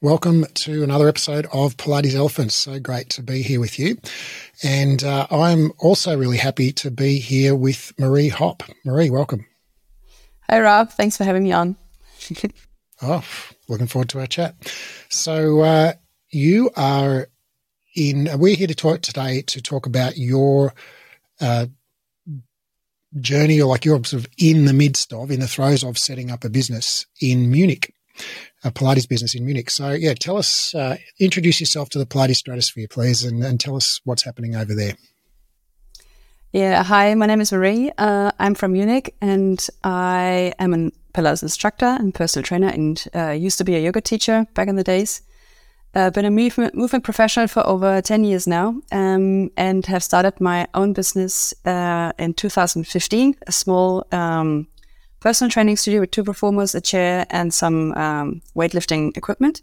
Welcome to another episode of Pilates Elephants. So great to be here with you. And uh, I'm also really happy to be here with Marie Hopp. Marie, welcome. Hi, Rob. Thanks for having me on. oh, looking forward to our chat. So, uh, you are in, we're here to talk today to talk about your uh, journey or like you're sort of in the midst of, in the throes of setting up a business in Munich a Pilates business in Munich. So, yeah, tell us, uh, introduce yourself to the Pilates stratosphere, please, and, and, tell us what's happening over there. Yeah, hi, my name is Marie. Uh, I'm from Munich and I am a Pilates instructor and personal trainer and uh, used to be a yoga teacher back in the days. Uh, been a movement, movement professional for over 10 years now um, and have started my own business uh, in 2015, a small um, personal training studio with two reformers, a chair, and some um, weightlifting equipment.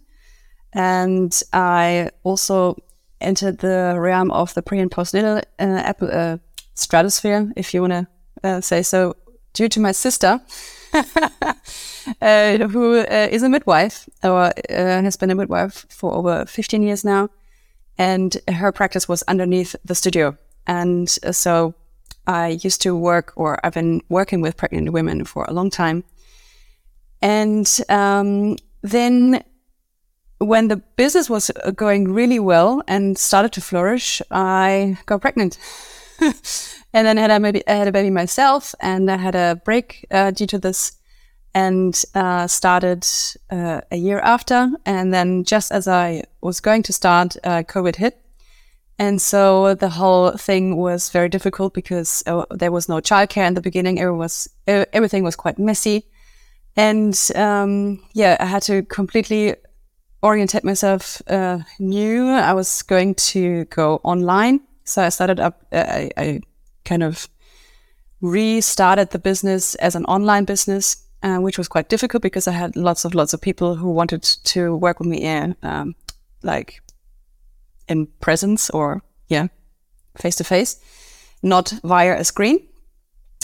And I also entered the realm of the pre and postnatal uh, uh, stratosphere, if you want to uh, say so, due to my sister, uh, who uh, is a midwife or uh, has been a midwife for over 15 years now. And her practice was underneath the studio. And so I used to work, or I've been working with pregnant women for a long time. And um, then when the business was uh, going really well and started to flourish, I got pregnant. and then had a, maybe, I had a baby myself, and I had a break uh, due to this and uh, started uh, a year after. And then just as I was going to start, uh, COVID hit. And so the whole thing was very difficult because uh, there was no childcare in the beginning. Everything was, everything was quite messy. And um, yeah, I had to completely orientate myself uh, new. I was going to go online. So I started up, uh, I, I, kind of restarted the business as an online business, uh, which was quite difficult because I had lots of lots of people who wanted to work with me in um, like in presence or yeah, face to face, not via a screen.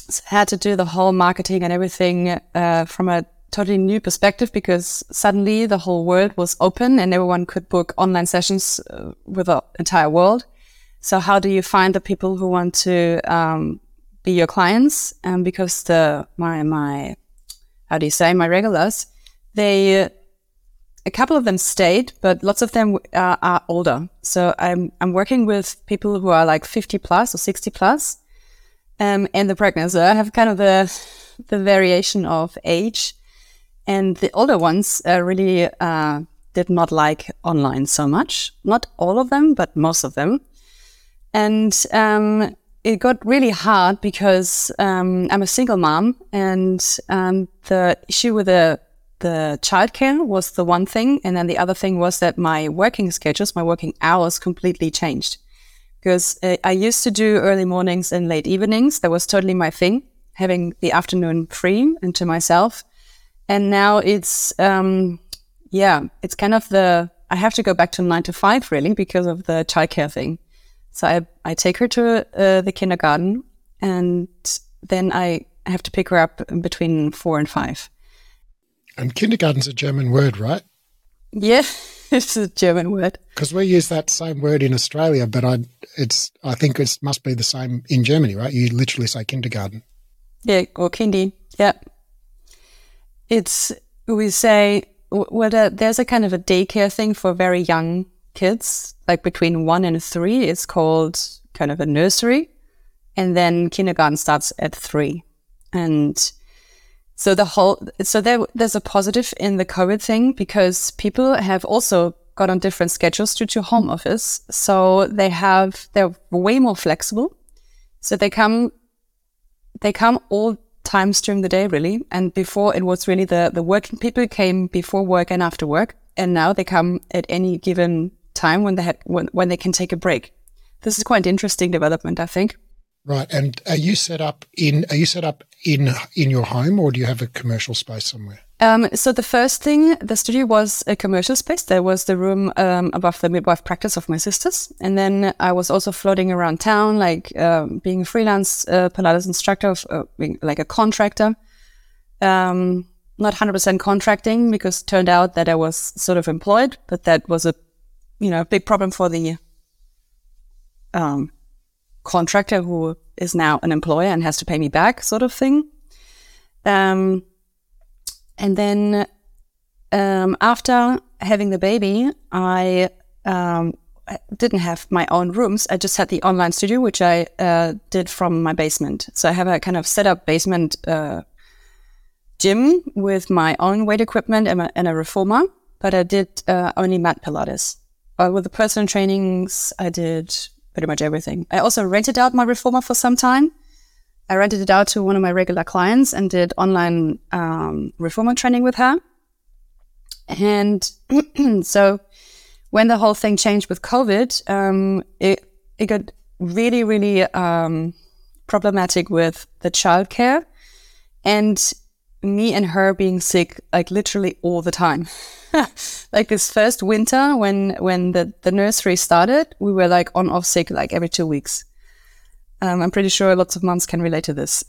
So had to do the whole marketing and everything uh, from a totally new perspective because suddenly the whole world was open and everyone could book online sessions uh, with the entire world. So how do you find the people who want to um, be your clients? And because the my my how do you say my regulars, they a couple of them stayed, but lots of them uh, are older. So I'm I'm working with people who are like 50 plus or 60 plus, um, and the pregnant. So I have kind of the the variation of age, and the older ones uh, really uh, did not like online so much. Not all of them, but most of them, and um, it got really hard because um, I'm a single mom, and um, the issue with the the childcare was the one thing. And then the other thing was that my working schedules, my working hours completely changed. Because uh, I used to do early mornings and late evenings. That was totally my thing, having the afternoon free and to myself. And now it's, um, yeah, it's kind of the, I have to go back to nine to five really because of the childcare thing. So I, I take her to uh, the kindergarten and then I have to pick her up between four and five. And kindergarten's a German word, right? Yeah, it's a German word. Because we use that same word in Australia, but I, it's, I think it must be the same in Germany, right? You literally say kindergarten. Yeah, or kindy. Yeah. It's, we say, well, there's a kind of a daycare thing for very young kids, like between one and three. It's called kind of a nursery. And then kindergarten starts at three. And so the whole, so there, there's a positive in the COVID thing because people have also got on different schedules due to home office. So they have, they're way more flexible. So they come, they come all times during the day, really. And before it was really the, the working people came before work and after work. And now they come at any given time when they had, when, when they can take a break. This is quite an interesting development, I think. Right. And are you set up in are you set up in in your home or do you have a commercial space somewhere? Um, so the first thing, the studio was a commercial space. There was the room um, above the midwife practice of my sisters, and then I was also floating around town, like um, being a freelance uh, Pilates instructor, of, uh, being like a contractor. Um, not 100% contracting because it turned out that I was sort of employed, but that was a, you know, big problem for the um, contractor who is now an employer and has to pay me back sort of thing. Um, and then um, after having the baby, I um, didn't have my own rooms. I just had the online studio, which I uh, did from my basement. So I have a kind of set up basement uh, gym with my own weight equipment and a, and a reformer, but I did uh, only mat Pilates. Uh, with the personal trainings, I did pretty much everything. I also rented out my reformer for some time. I rented it out to one of my regular clients and did online um, reformer training with her. And so when the whole thing changed with COVID, um, it, it got really, really um, problematic with the childcare and me and her being sick like literally all the time. like this first winter when when the, the nursery started, we were like on off sick like every two weeks. Um, I'm pretty sure lots of moms can relate to this.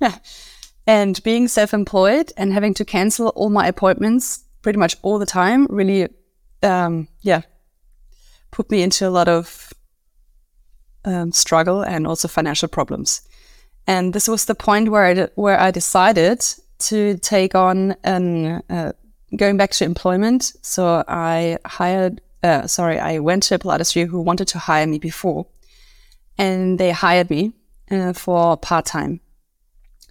and being self-employed and having to cancel all my appointments pretty much all the time really, um, yeah, put me into a lot of um, struggle and also financial problems. And this was the point where I, where I decided to take on an uh, going back to employment. So I hired, uh, sorry, I went to a Pilates who wanted to hire me before, and they hired me uh, for part time.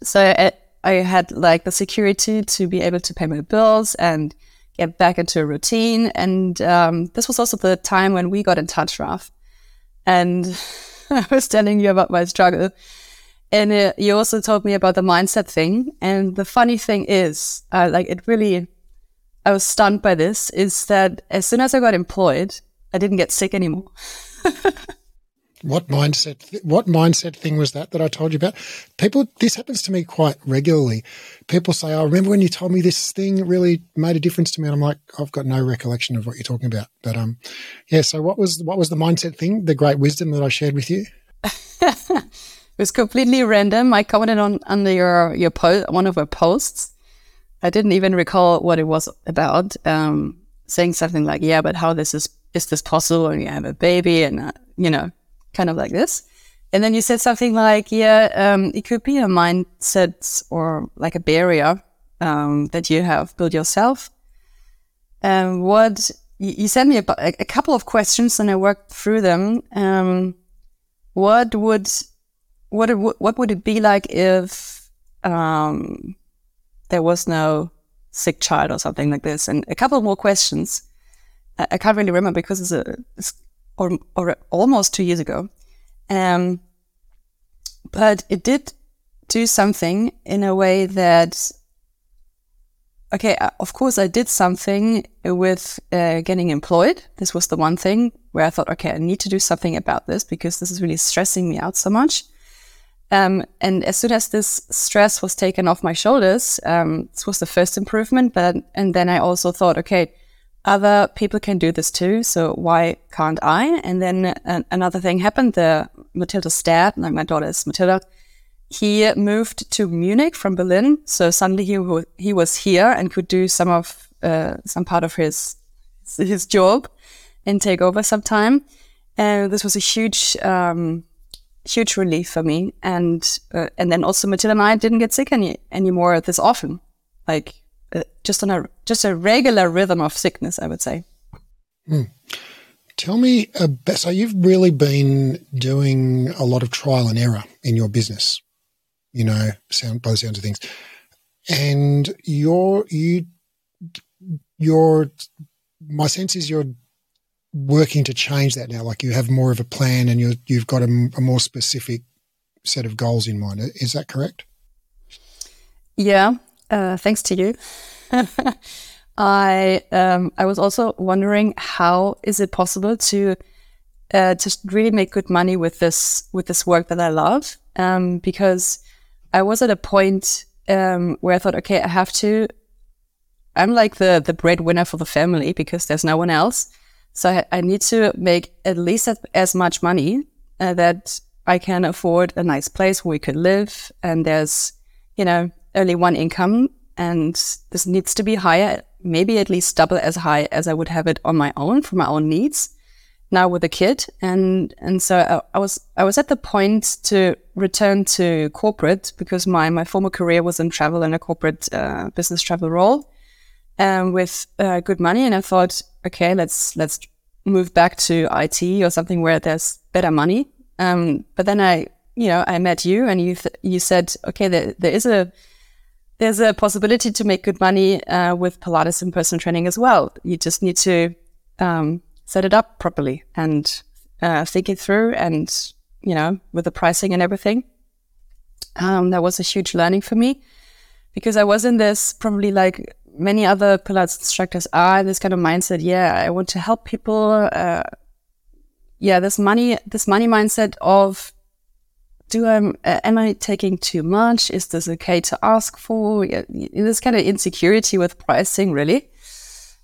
So I, I, had like the security to be able to pay my bills and get back into a routine. And um, this was also the time when we got in touch, Raph. And I was telling you about my struggle. And uh, you also told me about the mindset thing. And the funny thing is, uh, like, it really I was stunned by this is that as soon as I got employed, I didn't get sick anymore. what mindset? Th- what mindset thing was that that I told you about? People, this happens to me quite regularly. People say, "I oh, remember when you told me this thing really made a difference to me," and I'm like, "I've got no recollection of what you're talking about." But um, yeah. So what was what was the mindset thing? The great wisdom that I shared with you. it was completely random. I commented on under your your post, one of your posts I didn't even recall what it was about. Um, saying something like, "Yeah, but how this is is this possible when you have a baby?" and uh, you know, kind of like this. And then you said something like, "Yeah, um, it could be a mindset or like a barrier um, that you have built yourself." And um, what you, sent me a, a, couple of questions, and I worked through them. Um, what would what it, what would it be like if um, there was no sick child or something like this. And a couple more questions. I, I can't really remember because it's, a, it's or, or almost two years ago. Um, but it did do something in a way that, okay, uh, of course, I did something with uh, getting employed. This was the one thing where I thought, okay, I need to do something about this because this is really stressing me out so much. Um, and as soon as this stress was taken off my shoulders, um, this was the first improvement. But and then I also thought, okay, other people can do this too, so why can't I? And then another thing happened. The Matilda's dad, like my daughter is Matilda, he moved to Munich from Berlin. So suddenly he he was here and could do some of uh, some part of his his job and take over some time. And this was a huge um, huge relief for me. And uh, and then also Matilda and I didn't get sick any anymore this often, like uh, just on a just a regular rhythm of sickness, I would say. Hmm. Tell me, about, so you've really been doing a lot of trial and error in your business, you know, sound by the sounds of things, and you're you you're my sense is you're working to change that now? Like you have more of a plan and you you've got a, a more specific set of goals in mind. Is that correct? Yeah, uh, thanks to you. I um, I was also wondering how is it possible to uh, to really make good money with this with this work that I love um, because I was at a point um, where I thought, okay, I have to. I'm like the the breadwinner for the family because there's no one else. So I, I need to make at least as, as much money uh, that I can afford a nice place where we could live. And there's, you know, only one income. and this needs to be higher, maybe at least double as high as I would have it on my own for my own needs. Now with a kid, and and so I, I was I was at the point to return to corporate because my my former career was in travel in a corporate uh, business travel role, um, with uh, good money, and I thought, okay, let's let's move back to IT or something where there's better money. Um, but then I, you know, I met you, and you th- you said, okay, there, there is a there's a possibility to make good money uh, with Pilates and personal training as well. You just need to um, set it up properly and uh, think it through, and you know, with the pricing and everything. Um, that was a huge learning for me because I was in this probably like many other Pilates instructors are in this kind of mindset. Yeah, I want to help people. Uh, yeah, this money, this money mindset of do I uh, am I taking too much? Is this okay to ask for? Yeah, this kind of insecurity with pricing, really.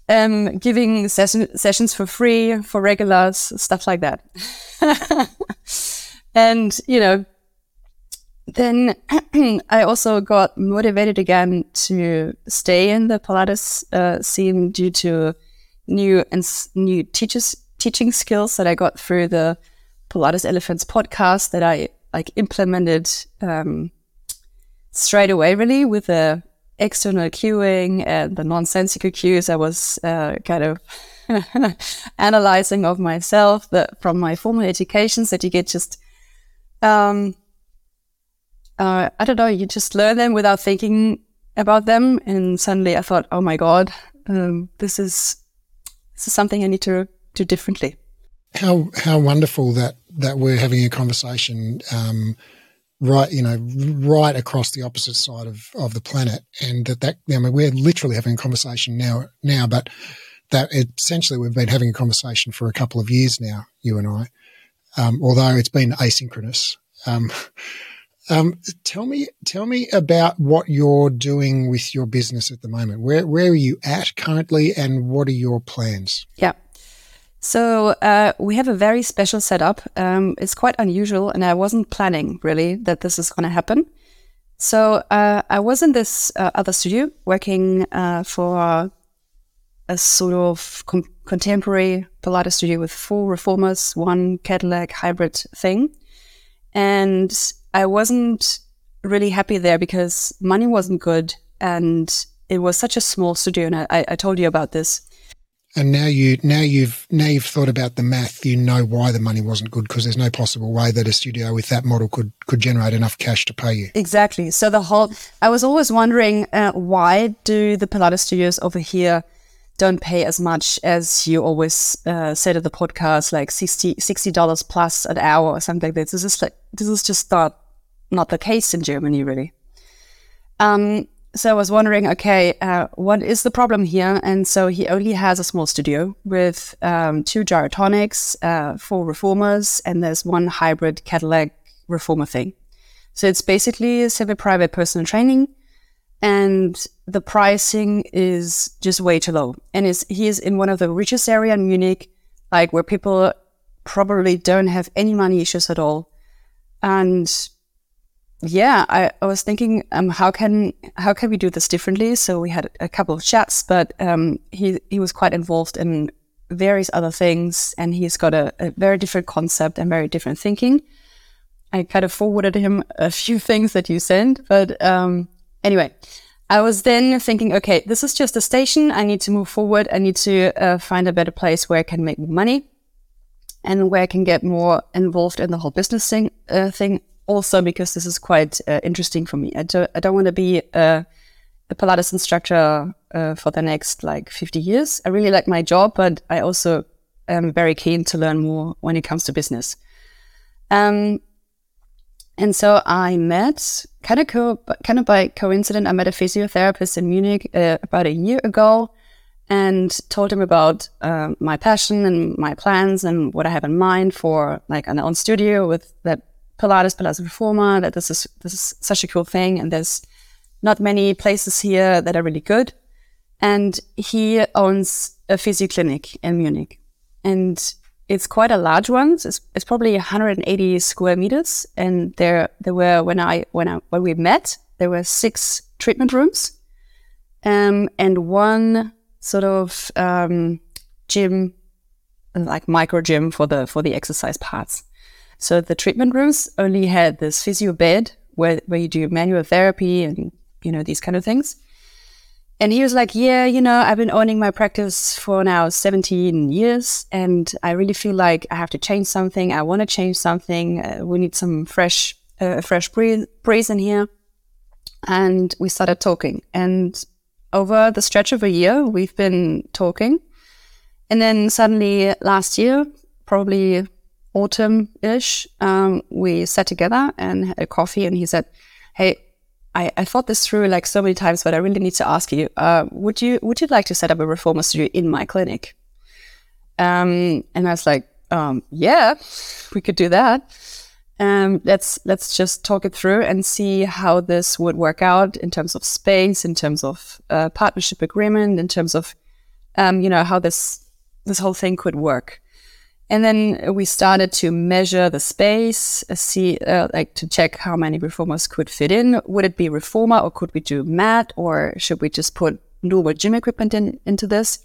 Um, giving session, sessions for free for regulars, stuff like that. and you know, then I also got motivated again to stay in the Pilates uh, scene due to new and new teachers teaching skills that I got through the Pilates Elephants podcast that I like implemented um, straight away, really with the external cueing and the nonsensical cues. I was uh, kind of analyzing of myself that from my formal educations that you get just um, uh, I don't know, you just learn them without thinking about them. And suddenly I thought, oh my God, um, this is, this is something I need to do differently. How, how wonderful that, that we're having a conversation, um, right, you know, right across the opposite side of, of the planet. And that, that, I mean, we're literally having a conversation now, now, but that essentially we've been having a conversation for a couple of years now, you and I. Um, although it's been asynchronous. Um, tell me, tell me about what you're doing with your business at the moment. Where where are you at currently, and what are your plans? Yeah. So uh, we have a very special setup. Um, it's quite unusual, and I wasn't planning really that this is going to happen. So uh, I was in this uh, other studio working uh, for a sort of com- contemporary Pilates studio with four reformers, one Cadillac hybrid thing, and I wasn't really happy there because money wasn't good and it was such a small studio. And I, I told you about this. And now you now you've now you've thought about the math. You know why the money wasn't good because there's no possible way that a studio with that model could could generate enough cash to pay you. Exactly. So the whole I was always wondering uh, why do the Pilates studios over here don't pay as much as you always uh, said at the podcast, like 60 dollars plus an hour or something like this. This is like this is just not not the case in Germany, really. Um, so I was wondering, okay, uh, what is the problem here? And so he only has a small studio with um, two gyrotonics, uh, four reformers, and there's one hybrid Cadillac reformer thing. So it's basically semi-private personal training, and the pricing is just way too low. And is he is in one of the richest area in Munich, like where people probably don't have any money issues at all, and yeah, I, I was thinking, um, how can how can we do this differently? So we had a couple of chats, but um, he he was quite involved in various other things, and he's got a, a, very different concept and very different thinking. I kind of forwarded him a few things that you sent, but um, anyway, I was then thinking, okay, this is just a station. I need to move forward. I need to uh, find a better place where I can make more money, and where I can get more involved in the whole business thing. Uh, thing also because this is quite uh, interesting for me. I, do, I don't want to be a, a Pilates instructor uh, for the next like 50 years. I really like my job, but I also am very keen to learn more when it comes to business. Um, and so I met kind of co- kind of by coincidence. I met a physiotherapist in Munich uh, about a year ago, and told him about uh, my passion and my plans and what I have in mind for like an own studio with that Pilates, Pilates Reformer, that this is this is such a cool thing, and there's not many places here that are really good. And he owns a physio clinic in Munich, and it's quite a large one. It's, it's probably 180 square meters, and there there were when I when I when we met, there were six treatment rooms, um, and one sort of um, gym, like micro gym for the for the exercise parts. So the treatment rooms only had this physio bed where where you do manual therapy and you know these kind of things. And he was like, Yeah, you know, I've been owning my practice for now 17 years, and I really feel like I have to change something. I want to change something. Uh, we need some fresh, uh, fresh breeze, breeze in here. And we started talking. And over the stretch of a year, we've been talking. And then suddenly last year, probably autumn ish, um, we sat together and had a coffee, and he said, Hey, I, I thought this through like so many times, but I really need to ask you: uh, Would you would you like to set up a reformer studio in my clinic? Um, and I was like, um, Yeah, we could do that. Um, let's let's just talk it through and see how this would work out in terms of space, in terms of uh, partnership agreement, in terms of um, you know how this this whole thing could work. And then we started to measure the space, uh, see, uh, like to check how many reformers could fit in. Would it be reformer or could we do mat or should we just put normal gym equipment in, into this?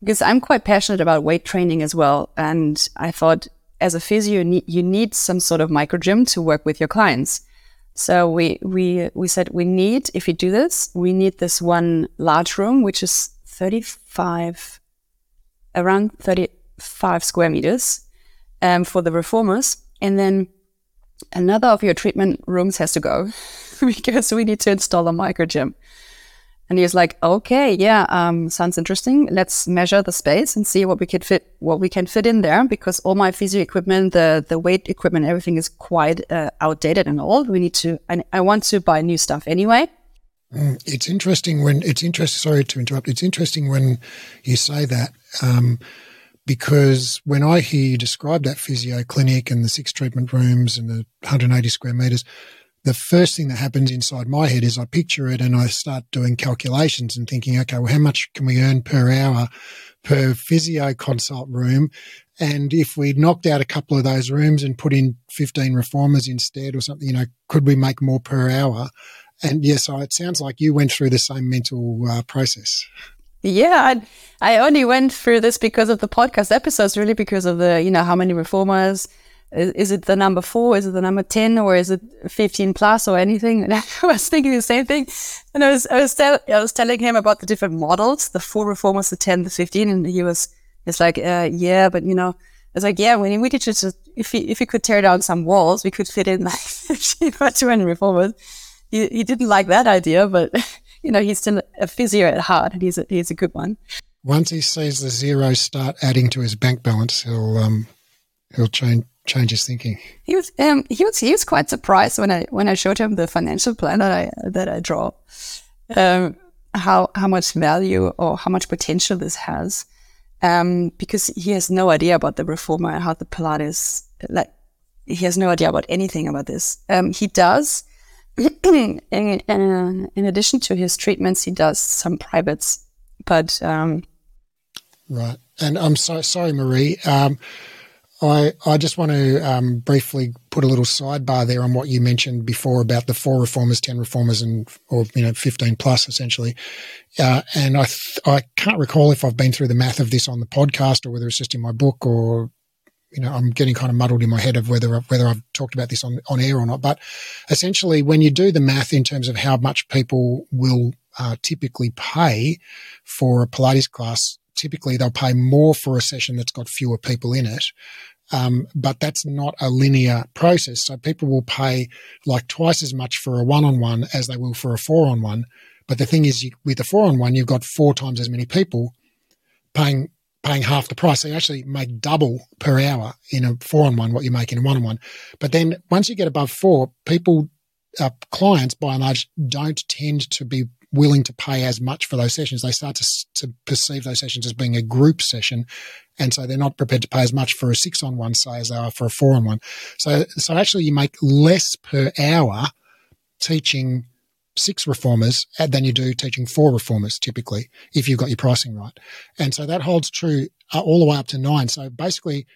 Because I'm quite passionate about weight training as well. And I thought as a physio, you need, you need some sort of micro gym to work with your clients. So we, we, we said we need, if we do this, we need this one large room, which is 35, around 30, five square meters um, for the reformers. And then another of your treatment rooms has to go because we need to install a micro gym. And he was like, okay, yeah, um, sounds interesting. Let's measure the space and see what we can fit, what we can fit in there because all my physio equipment, the, the weight equipment, everything is quite uh, outdated and old. We need to, I, I want to buy new stuff anyway. Mm, it's interesting when it's interesting. Sorry to interrupt. It's interesting when you say that. Um, because when I hear you describe that physio clinic and the six treatment rooms and the 180 square meters, the first thing that happens inside my head is I picture it and I start doing calculations and thinking, okay, well, how much can we earn per hour per physio consult room? And if we knocked out a couple of those rooms and put in 15 reformers instead or something, you know, could we make more per hour? And yes, it sounds like you went through the same mental uh, process. Yeah, I, I only went through this because of the podcast episodes, really because of the, you know, how many reformers. Is, it the number four? Is it the number 10 or is it 15 plus or anything? And I was thinking the same thing. And I was, I was, tell, I was telling him about the different models, the four reformers, the 10, the 15. And he was, it's like, uh, yeah, but you know, it's like, yeah, when we could just, if he, if he could tear down some walls, we could fit in like 15 or 20 reformers. He, he didn't like that idea, but you know, he's still a physio at heart, and he's a, he's a good one. Once he sees the zeros start adding to his bank balance, he'll um, he'll change change his thinking. He was um, he was he was quite surprised when I when I showed him the financial plan that I that I draw, um, how how much value or how much potential this has, um, because he has no idea about the reformer and how the Pilates like he has no idea about anything about this. Um, he does in, in, in, addition to his treatments, he does some privates. But um, right, and I'm so sorry, Marie. Um, I I just want to um, briefly put a little sidebar there on what you mentioned before about the four reformers, ten reformers, and or you know fifteen plus essentially. Uh, and I th- I can't recall if I've been through the math of this on the podcast or whether it's just in my book or you know, I'm getting kind of muddled in my head of whether whether I've talked about this on on air or not. But essentially, when you do the math in terms of how much people will uh, typically pay for a Pilates class, typically they'll pay more for a session that's got fewer people in it. Um, but that's not a linear process. So people will pay like twice as much for a one-on-one as they will for a four-on-one. But the thing is, you, with a four-on-one, you've got four times as many people paying paying half the price. So you actually make double per hour in a four on one what you make in a one on one. But then once you get above four, people, uh, clients by and large don't tend to be willing to pay as much for those sessions. They start to, to perceive those sessions as being a group session. And so they're not prepared to pay as much for a six on one, say, as they are for a four on one. So, so actually you make less per hour teaching six reformers than you do teaching four reformers typically if you've got your pricing right. And so that holds true uh, all the way up to nine. So basically,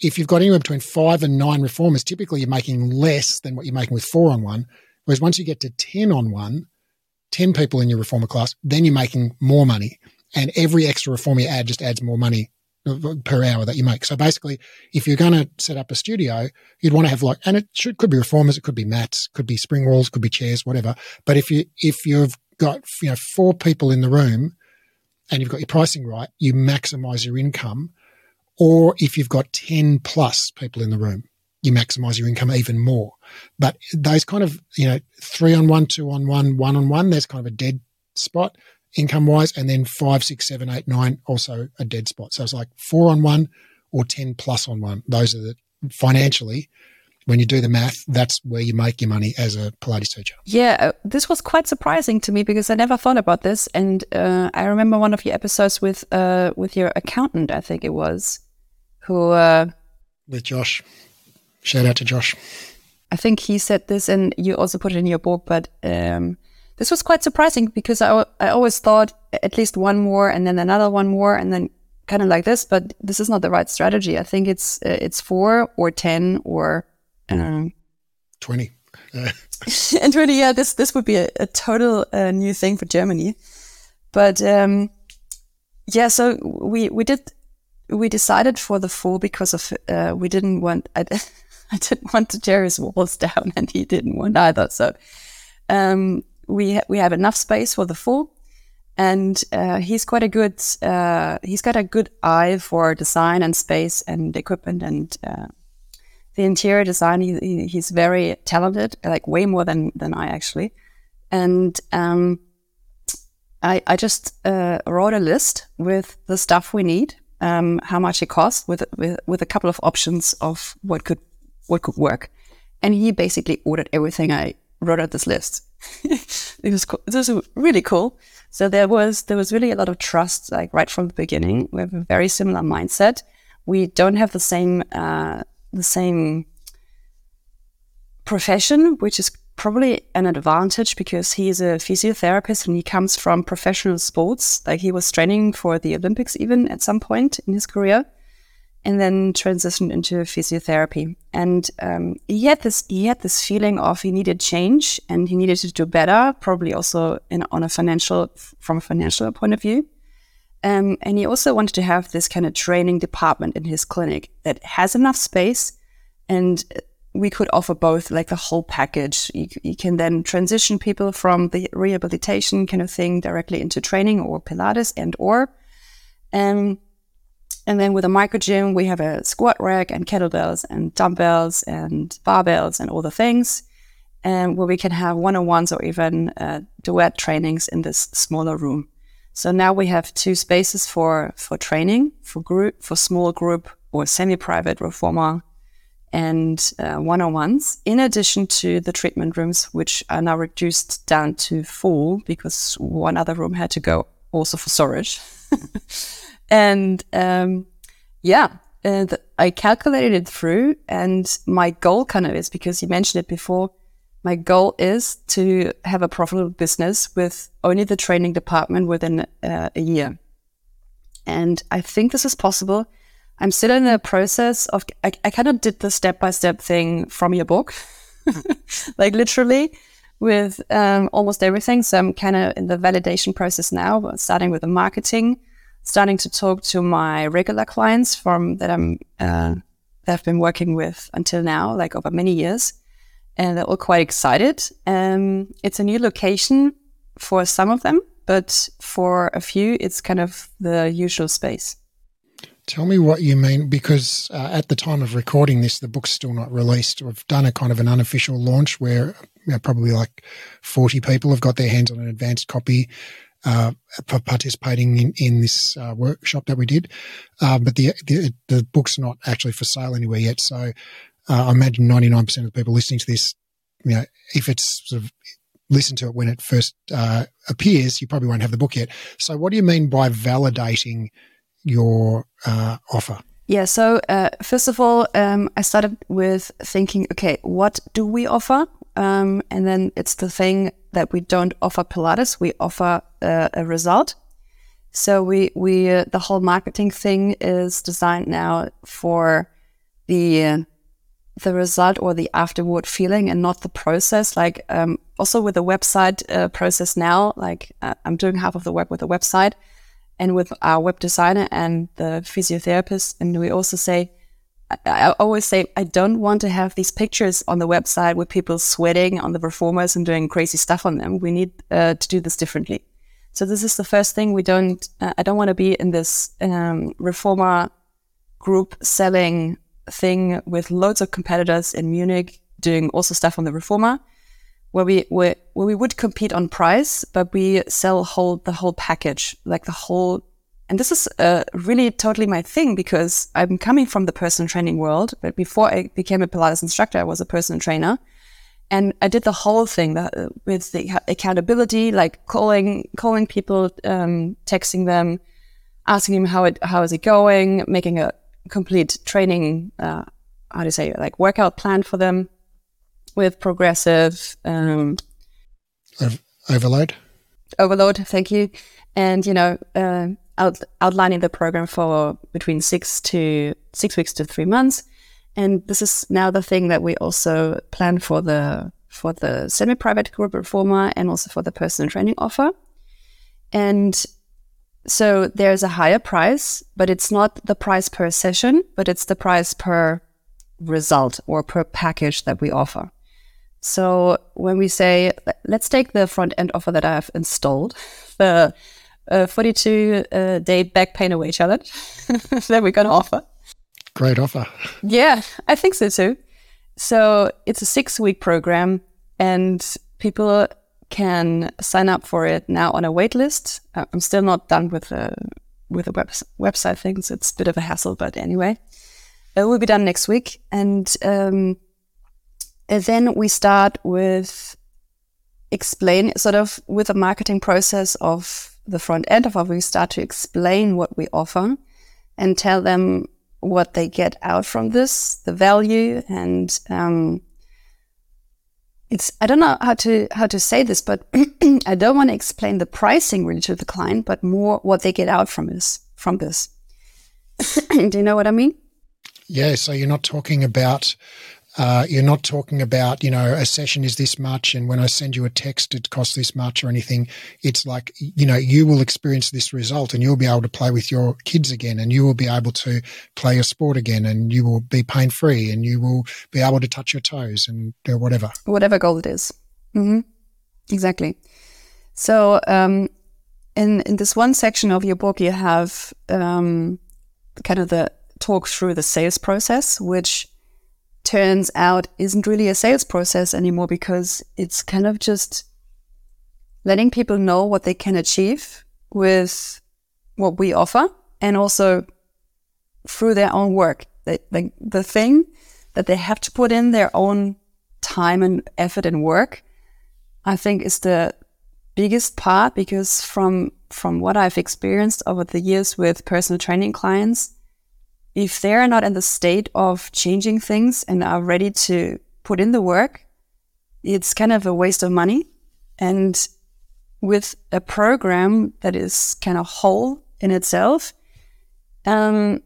if you've got anywhere between five and nine reformers, typically you're making less than what you're making with four on one. Whereas once you get to 10 on one, 10 people in your reformer class, then you're making more money. And every extra reformer you add just adds more money per hour that you make. So basically, if you're going to set up a studio, you'd want to have like, and it should, could be reformers, it could be mats, could be spring walls, could be chairs, whatever. But if you, if you've got, you know, four people in the room and you've got your pricing right, you maximize your income. Or if you've got 10 plus people in the room, you maximize your income even more. But those kind of, you know, three on one, two on one, one on one, there's kind of a dead spot income wise. And then five, six, seven, eight, nine, also a dead spot. So it's like four on one or 10 plus on one. Those are the financially, when you do the math, that's where you make your money as a Pilates teacher. Yeah, uh, this was quite surprising to me because I never thought about this. And uh, I remember one of your episodes with uh, with your accountant, I think it was, who. Uh, with Josh. Shout out to Josh. I think he said this, and you also put it in your book, but um, this was quite surprising because I, I always thought at least one more and then another one more and then kind of like this, but this is not the right strategy. I think it's uh, it's four or ten or um, twenty. and twenty, yeah, this this would be a, a total uh, new thing for Germany. But um, yeah, so we we did we decided for the four because of uh, we didn't want I, I didn't want to tear his walls down and he didn't want either. So um, we ha- we have enough space for the full, and uh, he's quite a good uh, he's got a good eye for design and space and equipment and uh, the interior design. He, he's very talented, like way more than than I actually, and um, I I just uh, wrote a list with the stuff we need, um, how much it costs, with with with a couple of options of what could what could work, and he basically ordered everything I wrote out this list it was cool. It was really cool. So there was there was really a lot of trust, like right from the beginning. We have a very similar mindset. We don't have the same uh, the same profession, which is probably an advantage because he is a physiotherapist and he comes from professional sports. Like he was training for the Olympics even at some point in his career and then transitioned into physiotherapy. And um, he had this he had this feeling of he needed change and he needed to do better, probably also in, on a financial from a financial point of view. Um, and he also wanted to have this kind of training department in his clinic that has enough space, and we could offer both, like the whole package. You, you can then transition people from the rehabilitation kind of thing directly into training or Pilates and or. Um, and then with a micro gym, we have a squat rack and kettlebells and dumbbells and barbells and all the things. And where we can have one on ones or even uh, duet trainings in this smaller room. So now we have two spaces for, for training, for group, for small group or semi private reformer and one on ones, in addition to the treatment rooms, which are now reduced down to four because one other room had to go also for storage. And um, yeah, and I calculated it through. And my goal kind of is because you mentioned it before. My goal is to have a profitable business with only the training department within uh, a year. And I think this is possible. I'm still in the process of, I, I kind of did the step by step thing from your book, like literally with um, almost everything. So I'm kind of in the validation process now, starting with the marketing, starting to talk to my regular clients from that I'm uh, that I've been working with until now, like over many years, and they're all quite excited. Um, it's a new location for some of them, but for a few, it's kind of the usual space. Tell me what you mean, because uh, at the time of recording this, the book's still not released. We've done a kind of an unofficial launch where you know, probably like 40 people have got their hands on an advanced copy uh, for participating in, in this uh, workshop that we did. Uh, but the, the, the book's not actually for sale anywhere yet. So uh, I imagine 99% of the people listening to this, you know, if it's sort of listen to it when it first uh, appears, you probably won't have the book yet. So what do you mean by validating your uh, offer? Yeah, so uh, first of all, um, I started with thinking, okay, what do we offer? Um, and then it's the thing that we don't offer Pilates, we offer uh, a result. So we we uh, the whole marketing thing is designed now for the uh, the result or the afterward feeling and not the process. Like um, also with the website uh, process now, like uh, I'm doing half of the work with the website and with our web designer and the physiotherapist. And we also say, I, always say, I don't want to have these pictures on the website with people sweating on the reformers and doing crazy stuff on them. We need uh, to do this differently. So this is the first thing we don't, uh, I don't want to be in this um, reformer group selling thing with loads of competitors in Munich doing also stuff on the reformer where we where, where we would compete on price, but we sell whole the whole package, like the whole. And this is uh, really totally my thing because I'm coming from the personal training world. But before I became a Pilates instructor, I was a personal trainer, and I did the whole thing that, uh, with the accountability, like calling calling people, um, texting them, asking them how it how is it going, making a complete training. Uh, how do you say like workout plan for them with progressive um, overload. Overload, thank you. And you know, uh, out, outlining the program for between six to six weeks to three months. And this is now the thing that we also plan for the for the semi-private group reformer and also for the personal training offer. And so there's a higher price, but it's not the price per session, but it's the price per result or per package that we offer. So when we say, let's take the front end offer that I have installed, the uh, 42 uh, day back pain away challenge that we're going to offer. Great offer. Yeah, I think so too. So it's a six week program and people can sign up for it now on a wait list. Uh, I'm still not done with the with the web, website things. It's a bit of a hassle, but anyway, it will be done next week. And um, and then we start with explain sort of with a marketing process of the front end of how we start to explain what we offer and tell them what they get out from this, the value, and um, it's I don't know how to how to say this, but I don't want to explain the pricing really to the client, but more what they get out from this from this. Do you know what I mean? Yeah, so you're not talking about uh, you're not talking about, you know, a session is this much, and when I send you a text, it costs this much or anything. It's like, you know, you will experience this result, and you'll be able to play with your kids again, and you will be able to play your sport again, and you will be pain free, and you will be able to touch your toes and do whatever. Whatever goal it is. Mm-hmm. Exactly. So, um, in in this one section of your book, you have um, kind of the talk through the sales process, which turns out isn't really a sales process anymore because it's kind of just letting people know what they can achieve with what we offer and also through their own work. They, the, the thing that they have to put in their own time and effort and work, I think is the biggest part because from from what I've experienced over the years with personal training clients, if they're not in the state of changing things and are ready to put in the work, it's kind of a waste of money. And with a program that is kind of whole in itself, um,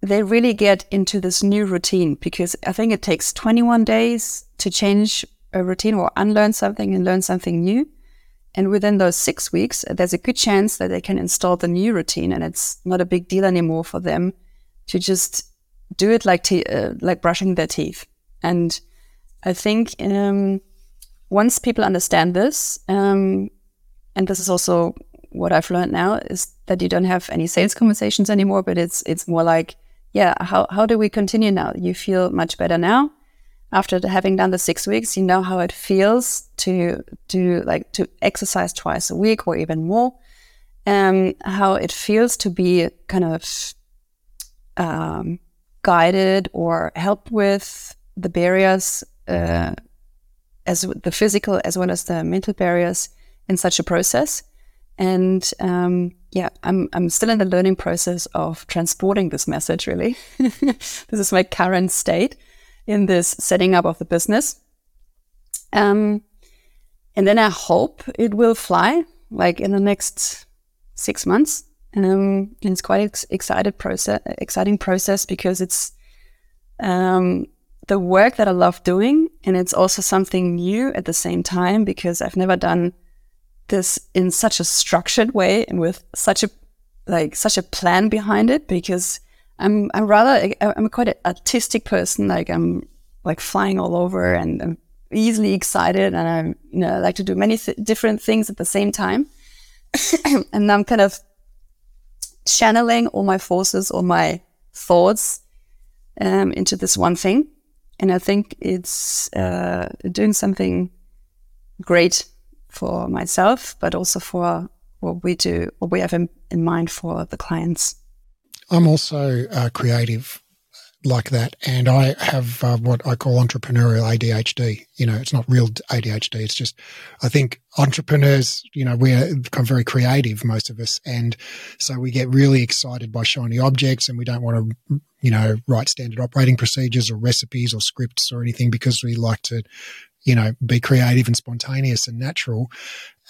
they really get into this new routine because I think it takes 21 days to change a routine or unlearn something and learn something new. And within those six weeks, there's a good chance that they can install the new routine and it's not a big deal anymore for them to just do it like te- uh, like brushing their teeth. And I think um, once people understand this, um, and this is also what I've learned now, is that you don't have any sales conversations anymore, but it's it's more like, yeah, how how do we continue now? You feel much better now after having done the six weeks. You know how it feels to do like to exercise twice a week or even more. Um, how it feels to be kind of um, guided or helped with the barriers, uh, as the physical as well as the mental barriers in such a process. And um, yeah, I'm I'm still in the learning process of transporting this message. Really, this is my current state in this setting up of the business. Um, and then I hope it will fly like in the next six months. Um, and it's quite ex- excited process, exciting process because it's um, the work that I love doing And it's also something new at the same time because I've never done this in such a structured way and with such a like such a plan behind it because I'm I'm rather I'm quite an artistic person. Like I'm like flying all over and I'm easily excited and I you know like to do many th- different things at the same time. and I'm kind of channeling all my forces, all my thoughts um, into this one thing. And I think it's uh, doing something great for myself, but also for what we do, what we have in, in mind for the clients. I'm also uh, creative like that, and I have uh, what I call entrepreneurial ADHD. You know, it's not real ADHD. It's just I think entrepreneurs, you know, we become very creative, most of us, and so we get really excited by shiny objects, and we don't want to, you know, write standard operating procedures or recipes or scripts or anything because we like to, you know, be creative and spontaneous and natural.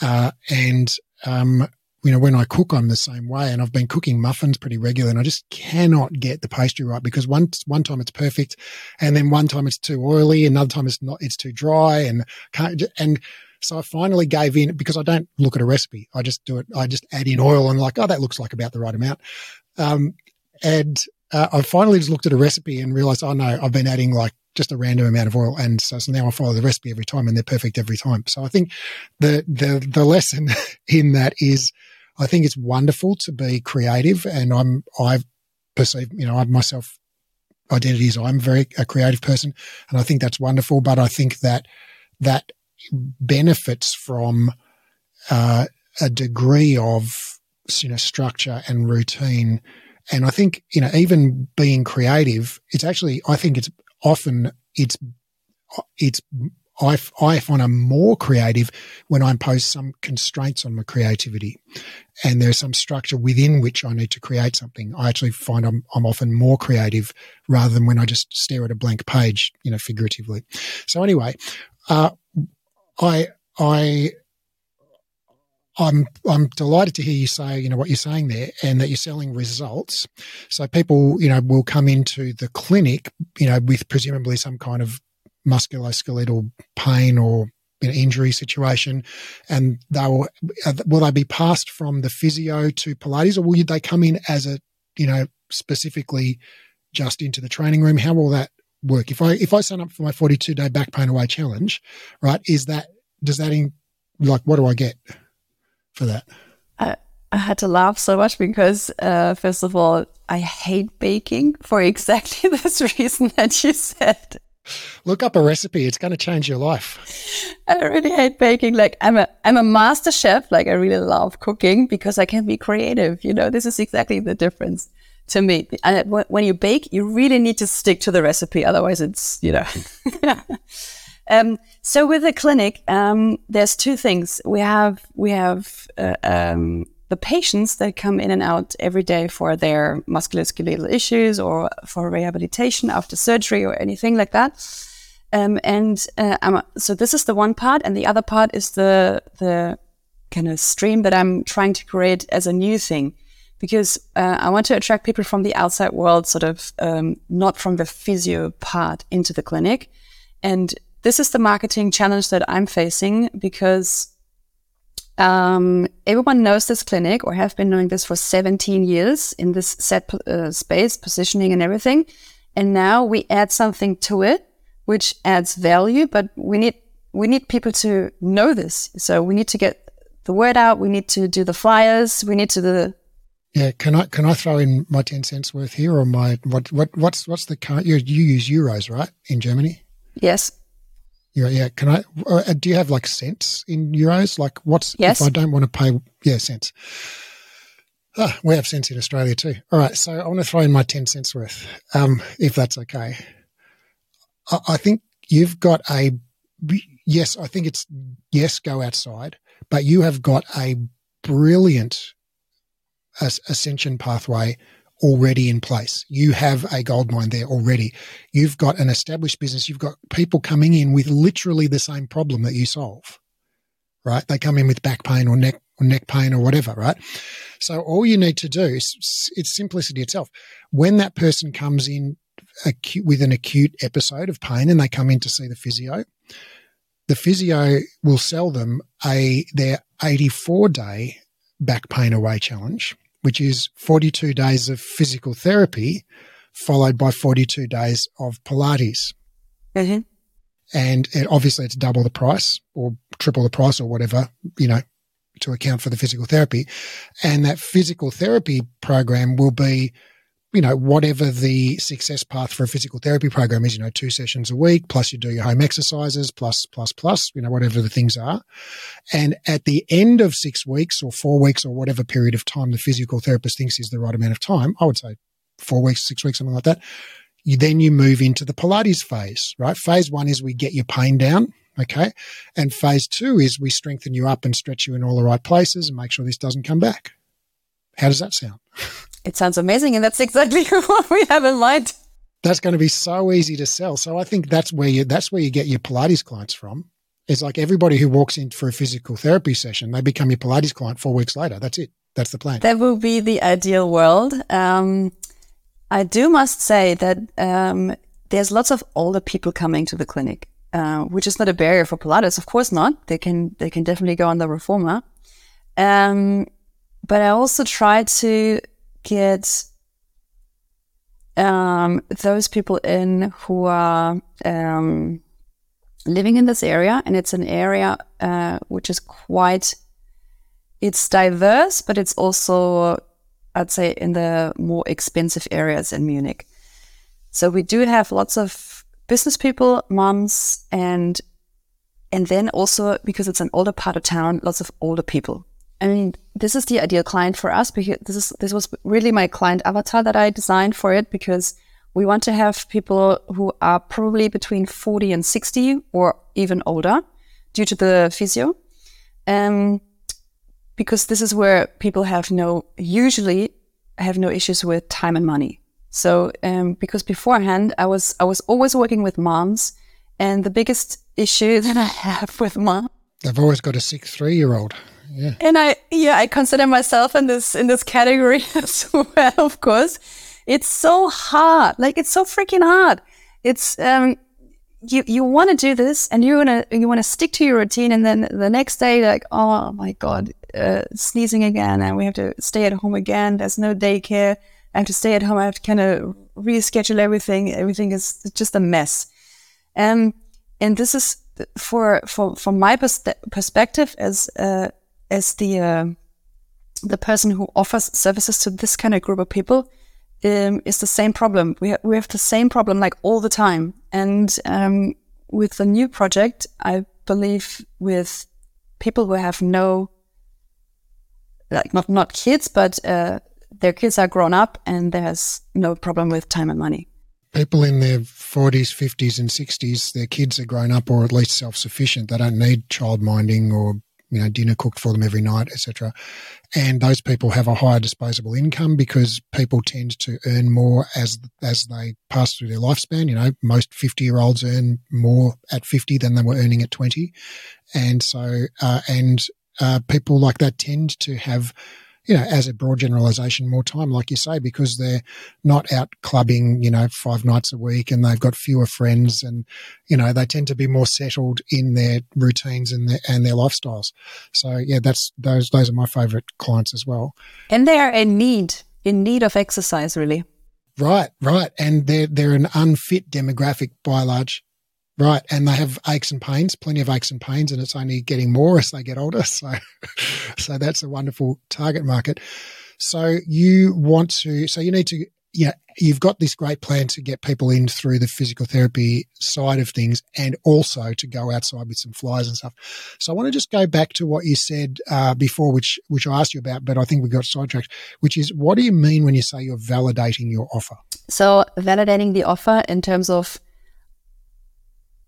Uh, and um, you know, when I cook, I'm the same way. And I've been cooking muffins pretty regularly and I just cannot get the pastry right because one, one time it's perfect. And then one time it's too oily. Another time it's not, it's too dry and can't, and so I finally gave in because I don't look at a recipe. I just do it. I just add in oil and like, oh, that looks like about the right amount. Um, and, uh, I finally just looked at a recipe and realized, oh no, I've been adding like just a random amount of oil. And so, so now I follow the recipe every time and they're perfect every time. So I think the, the, the lesson in that is, I think it's wonderful to be creative, and I'm I perceive you know I myself identity is I'm very a creative person, and I think that's wonderful. But I think that that benefits from uh, a degree of you know structure and routine. And I think you know even being creative, it's actually I think it's often it's it's I, I find I'm more creative when I impose some constraints on my creativity and there's some structure within which I need to create something. I actually find I'm, I'm often more creative rather than when I just stare at a blank page, you know, figuratively. So anyway, uh, I, I, I'm I'm delighted to hear you say you know what you're saying there, and that you're selling results. So people you know will come into the clinic you know with presumably some kind of musculoskeletal pain or you know, injury situation, and they will uh, will they be passed from the physio to Pilates, or will they come in as a you know specifically just into the training room? How will that work? If I if I sign up for my 42 day back pain away challenge, right? Is that does that in like what do I get for that? I, I had to laugh so much because uh, first of all, I hate baking for exactly this reason that you said. Look up a recipe; it's going to change your life. I really hate baking. Like I'm a I'm a master chef. Like I really love cooking because I can be creative. You know, this is exactly the difference to me. And when you bake, you really need to stick to the recipe. Otherwise, it's you know. um, so with the clinic, um, there's two things. We have we have uh, um, the patients that come in and out every day for their musculoskeletal issues or for rehabilitation after surgery or anything like that. Um, and uh, so this is the one part, and the other part is the the kind of stream that I'm trying to create as a new thing, because uh, I want to attract people from the outside world, sort of um, not from the physio part, into the clinic. And this is the marketing challenge that I'm facing because um, everyone knows this clinic or have been knowing this for 17 years in this set uh, space, positioning and everything. And now we add something to it, which adds value, but we need, we need people to know this. So we need to get the word out. We need to do the flyers. We need to do the, yeah, can I can I throw in my ten cents worth here, or my what what what's what's the current? You, you use euros, right, in Germany? Yes. Yeah, yeah. Can I? Uh, do you have like cents in euros? Like, what's yes. if I don't want to pay? Yeah, cents. Ah, we have cents in Australia too. All right, so I want to throw in my ten cents worth, um, if that's okay. I, I think you've got a yes. I think it's yes. Go outside, but you have got a brilliant ascension pathway already in place. You have a gold mine there already. You've got an established business. You've got people coming in with literally the same problem that you solve, right? They come in with back pain or neck or neck pain or whatever, right? So all you need to do is it's simplicity itself. When that person comes in acute, with an acute episode of pain and they come in to see the physio, the physio will sell them a their 84 day back pain away challenge, which is 42 days of physical therapy followed by 42 days of Pilates. Mm-hmm. And it, obviously it's double the price or triple the price or whatever, you know, to account for the physical therapy. And that physical therapy program will be you know, whatever the success path for a physical therapy program is, you know, two sessions a week, plus you do your home exercises, plus, plus, plus, you know, whatever the things are. And at the end of six weeks or four weeks or whatever period of time the physical therapist thinks is the right amount of time, I would say four weeks, six weeks, something like that. You, then you move into the Pilates phase, right? Phase one is we get your pain down. Okay. And phase two is we strengthen you up and stretch you in all the right places and make sure this doesn't come back. How does that sound? It sounds amazing, and that's exactly what we have in mind. That's going to be so easy to sell. So I think that's where you that's where you get your Pilates clients from. It's like everybody who walks in for a physical therapy session, they become your Pilates client four weeks later. That's it. That's the plan. That will be the ideal world. Um, I do must say that um, there's lots of older people coming to the clinic, uh, which is not a barrier for Pilates. Of course not. They can they can definitely go on the reformer. Um, but I also try to get um, those people in who are um, living in this area, and it's an area uh, which is quite it's diverse, but it's also I'd say in the more expensive areas in Munich. So we do have lots of business people, moms, and and then also because it's an older part of town, lots of older people. I mean, this is the ideal client for us because this is this was really my client avatar that I designed for it because we want to have people who are probably between 40 and 60 or even older due to the physio. Um, because this is where people have no, usually have no issues with time and money. So, um, because beforehand I was, I was always working with moms and the biggest issue that I have with mom. They've always got a six, three year old yeah. And I, yeah, I consider myself in this in this category as well. Of course, it's so hard. Like it's so freaking hard. It's um, you you want to do this, and you wanna you wanna stick to your routine, and then the next day, like, oh my god, uh, sneezing again, and we have to stay at home again. There's no daycare. I have to stay at home. I have to kind of reschedule everything. Everything is just a mess. Um, and this is for for from my pers- perspective as uh, as the uh, the person who offers services to this kind of group of people um, is the same problem. We ha- we have the same problem like all the time. And um, with the new project, I believe with people who have no like not not kids, but uh, their kids are grown up and there's no problem with time and money. People in their 40s, 50s, and 60s, their kids are grown up or at least self sufficient. They don't need child minding or you know, dinner cooked for them every night, etc. And those people have a higher disposable income because people tend to earn more as as they pass through their lifespan. You know, most fifty year olds earn more at fifty than they were earning at twenty, and so uh, and uh, people like that tend to have you know, as a broad generalization, more time, like you say, because they're not out clubbing, you know, five nights a week and they've got fewer friends and, you know, they tend to be more settled in their routines and their, and their lifestyles. So yeah, that's, those, those are my favorite clients as well. And they are in need, in need of exercise, really. Right, right. And they're, they're an unfit demographic by large Right. And they have aches and pains, plenty of aches and pains, and it's only getting more as they get older. So, so that's a wonderful target market. So you want to, so you need to, yeah, you've got this great plan to get people in through the physical therapy side of things and also to go outside with some flyers and stuff. So I want to just go back to what you said uh, before, which, which I asked you about, but I think we got sidetracked, which is what do you mean when you say you're validating your offer? So validating the offer in terms of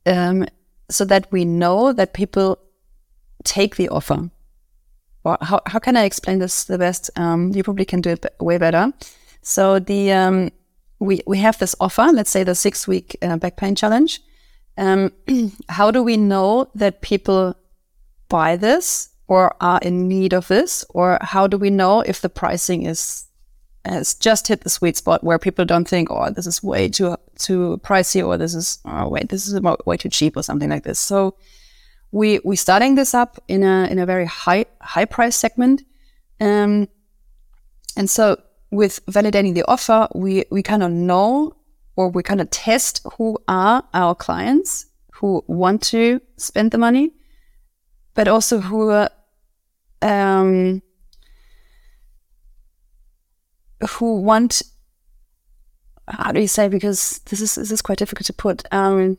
um, so that we know that people take the offer. Well, how, how can I explain this the best? Um, you probably can do it way better. So the um, we we have this offer. Let's say the six week uh, back pain challenge. Um, how do we know that people buy this or are in need of this, or how do we know if the pricing is has just hit the sweet spot where people don't think, oh, this is way too too pricey, or this is oh wait, this is way too cheap, or something like this. So we we starting this up in a in a very high high price segment, um, and so with validating the offer, we we kind of know or we kind of test who are our clients who want to spend the money, but also who are, um, who want how do you say because this is this is quite difficult to put um,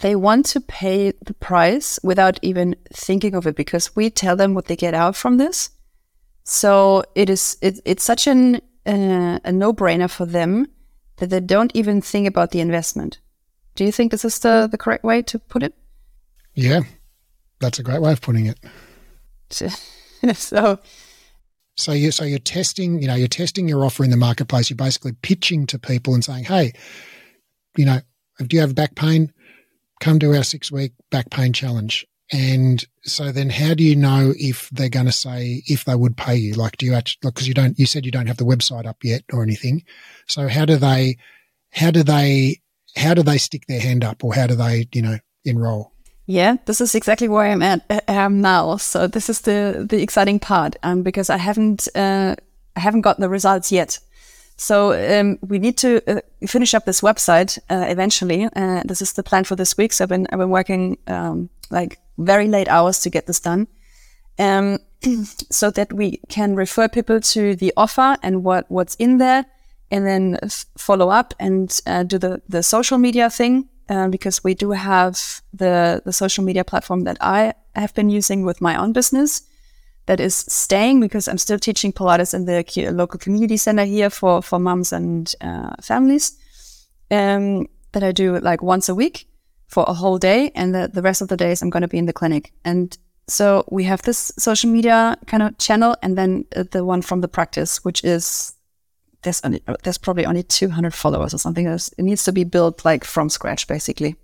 they want to pay the price without even thinking of it because we tell them what they get out from this. So it is it, it's such an uh, a no-brainer for them that they don't even think about the investment. Do you think this is the, the correct way to put it? Yeah. That's a great way of putting it. So so you so you're testing, you know, you're testing your offer in the marketplace. You're basically pitching to people and saying, "Hey, you know, do you have back pain? Come to our six week back pain challenge." And so then, how do you know if they're going to say if they would pay you? Like, do you actually because you don't? You said you don't have the website up yet or anything. So how do they? How do they? How do they stick their hand up, or how do they, you know, enroll? Yeah, this is exactly where I'm at um, now. So this is the the exciting part um, because I haven't uh, I haven't gotten the results yet. So um, we need to uh, finish up this website uh, eventually. Uh, this is the plan for this week. So I've been I've been working um, like very late hours to get this done, um, so that we can refer people to the offer and what what's in there, and then follow up and uh, do the the social media thing uh, because we do have the, the social media platform that I have been using with my own business that is staying because I'm still teaching Pilates in the local community center here for, for moms and uh, families um, that I do like once a week for a whole day. And the, the rest of the days I'm going to be in the clinic. And so we have this social media kind of channel and then uh, the one from the practice, which is there's only, there's probably only 200 followers or something. It needs to be built like from scratch, basically.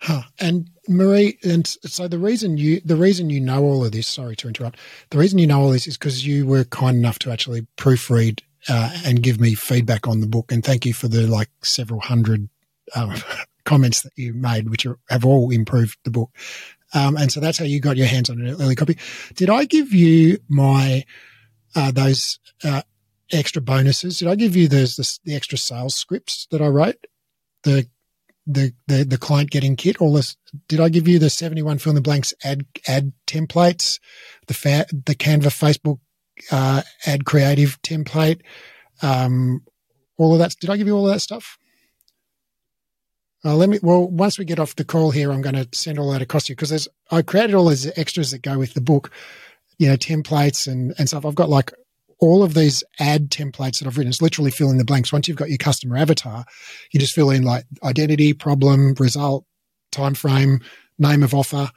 Huh. And Marie, and so the reason you the reason you know all of this, sorry to interrupt, the reason you know all this is because you were kind enough to actually proofread uh, and give me feedback on the book. And thank you for the like several hundred um, comments that you made, which are, have all improved the book. Um, and so that's how you got your hands on an early copy. Did I give you my uh, those uh, extra bonuses. Did I give you those the, the extra sales scripts that I wrote? The the the the client getting kit. All this. Did I give you the seventy one fill in the blanks ad ad templates? The fa- the Canva Facebook uh, ad creative template. Um, all of that. Did I give you all that stuff? Uh, let me. Well, once we get off the call here, I'm going to send all that across to you because there's. I created all those extras that go with the book, you know, templates and and stuff. I've got like all of these ad templates that I've written, it's literally fill in the blanks. Once you've got your customer avatar, you just fill in like identity, problem, result, time frame, name of offer,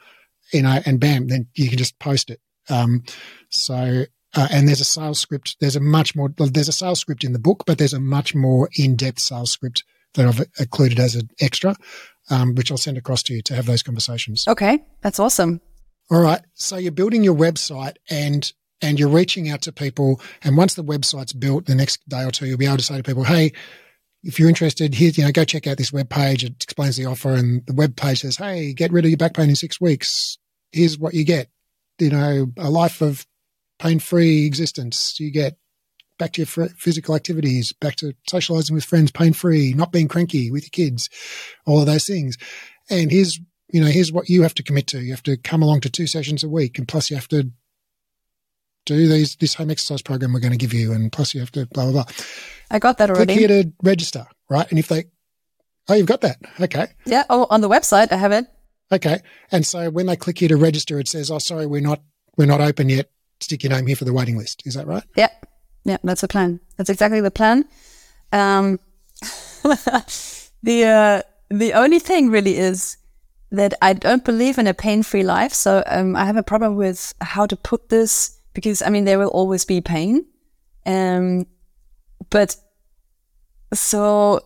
you know, and bam, then you can just post it. Um, so, uh, and there's a sales script. There's a much more, there's a sales script in the book, but there's a much more in-depth sales script that I've included as an extra, um, which I'll send across to you to have those conversations. Okay. That's awesome. All right. So you're building your website and and you're reaching out to people. And once the website's built, the next day or two, you'll be able to say to people, "Hey, if you're interested, here, you know, go check out this web page. It explains the offer, and the web page says, "Hey, get rid of your back pain in six weeks. Here's what you get. You know, a life of pain-free existence. You get back to your physical activities, back to socializing with friends, pain-free, not being cranky with your kids, all of those things. And here's, you know, here's what you have to commit to. You have to come along to two sessions a week, and plus you have to do these this home exercise program we're going to give you, and plus you have to blah blah blah. I got that already. Click here to register, right? And if they, oh, you've got that, okay. Yeah. Oh, on the website, I have it. Okay. And so when they click here to register, it says, "Oh, sorry, we're not we're not open yet. Stick your name here for the waiting list." Is that right? Yeah. Yeah, that's the plan. That's exactly the plan. Um, the uh, the only thing really is that I don't believe in a pain free life. So um, I have a problem with how to put this because I mean there will always be pain. Um, but so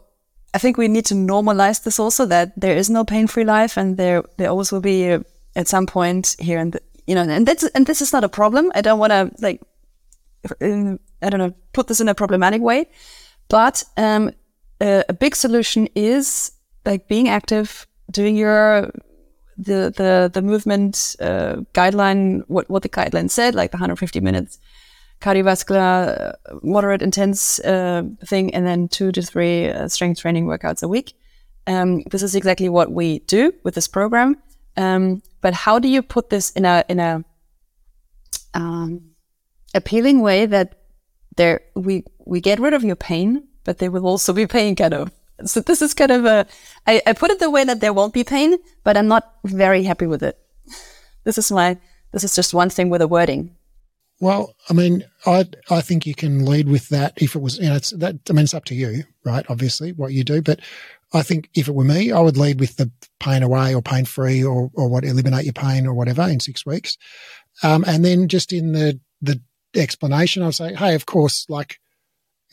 I think we need to normalize this also that there is no pain-free life, and there there always will be a, at some point here and you know, and that's and this is not a problem. I don't want to like I don't know, put this in a problematic way. But um, a, a big solution is like being active, doing your the the the movement uh, guideline, what what the guideline said, like the 150 minutes cardiovascular, uh, moderate intense uh, thing, and then two to three uh, strength training workouts a week. Um, this is exactly what we do with this program. Um, but how do you put this in a in a um, appealing way that there we we get rid of your pain, but there will also be pain, kind of. So this is kind of a I, I put it the way that there won't be pain, but I'm not very happy with it. This is my this is just one thing with the wording. Well, I mean, I I think you can lead with that if it was, you know, it's that. I mean, it's up to you, right? Obviously, what you do, but I think if it were me, I would lead with the pain away or pain free or or what eliminate your pain or whatever in six weeks, um, and then just in the the explanation, I'd say, hey, of course, like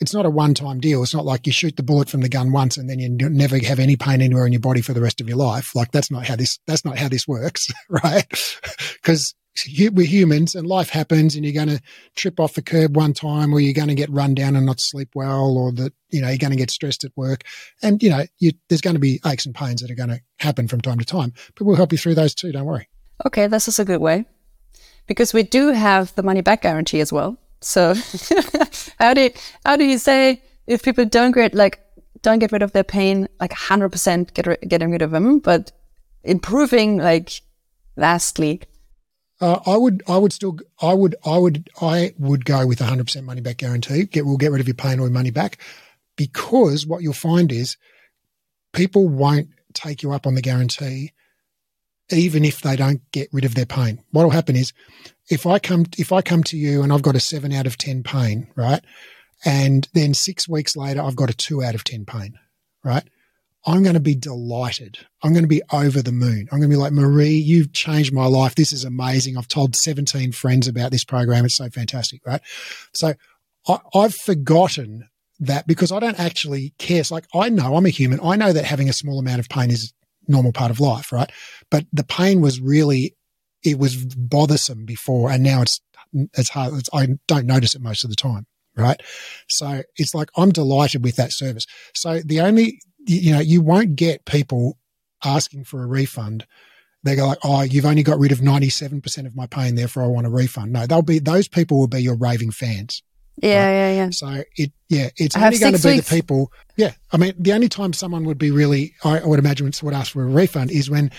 it's not a one time deal. It's not like you shoot the bullet from the gun once and then you never have any pain anywhere in your body for the rest of your life. Like that's not how this, that's not how this works, right? Because we're humans and life happens and you're going to trip off the curb one time or you're going to get run down and not sleep well or that, you know, you're going to get stressed at work. And, you know, you, there's going to be aches and pains that are going to happen from time to time, but we'll help you through those too. Don't worry. Okay. This is a good way because we do have the money back guarantee as well. So how do you, how do you say if people don't get like don't get rid of their pain like 100% get getting rid of them but improving like vastly uh, I would, I would still, I would, I would, I would go with a hundred percent money back guarantee. Get, we'll get rid of your pain or your money back, because what you'll find is people won't take you up on the guarantee, even if they don't get rid of their pain. What will happen is, if I come, if I come to you and I've got a seven out of ten pain, right, and then six weeks later I've got a two out of ten pain, right I'm going to be delighted. I'm going to be over the moon. I'm going to be like, Marie, you've changed my life. This is amazing. I've told 17 friends about this program. It's so fantastic, right? So I, I've forgotten that because I don't actually care. It's like, I know I'm a human. I know that having a small amount of pain is normal part of life, right? But the pain was really, it was bothersome before and now it's, it's hard. It's, I don't notice it most of the time right? So it's like I'm delighted with that service. So the only you know, you won't get people asking for a refund. They go like, "Oh, you've only got rid of ninety-seven percent of my pain, therefore I want a refund." No, they'll be those people will be your raving fans. Yeah, right? yeah, yeah. So it, yeah, it's I only going to be weeks. the people. Yeah, I mean, the only time someone would be really, I would imagine, would ask for a refund is when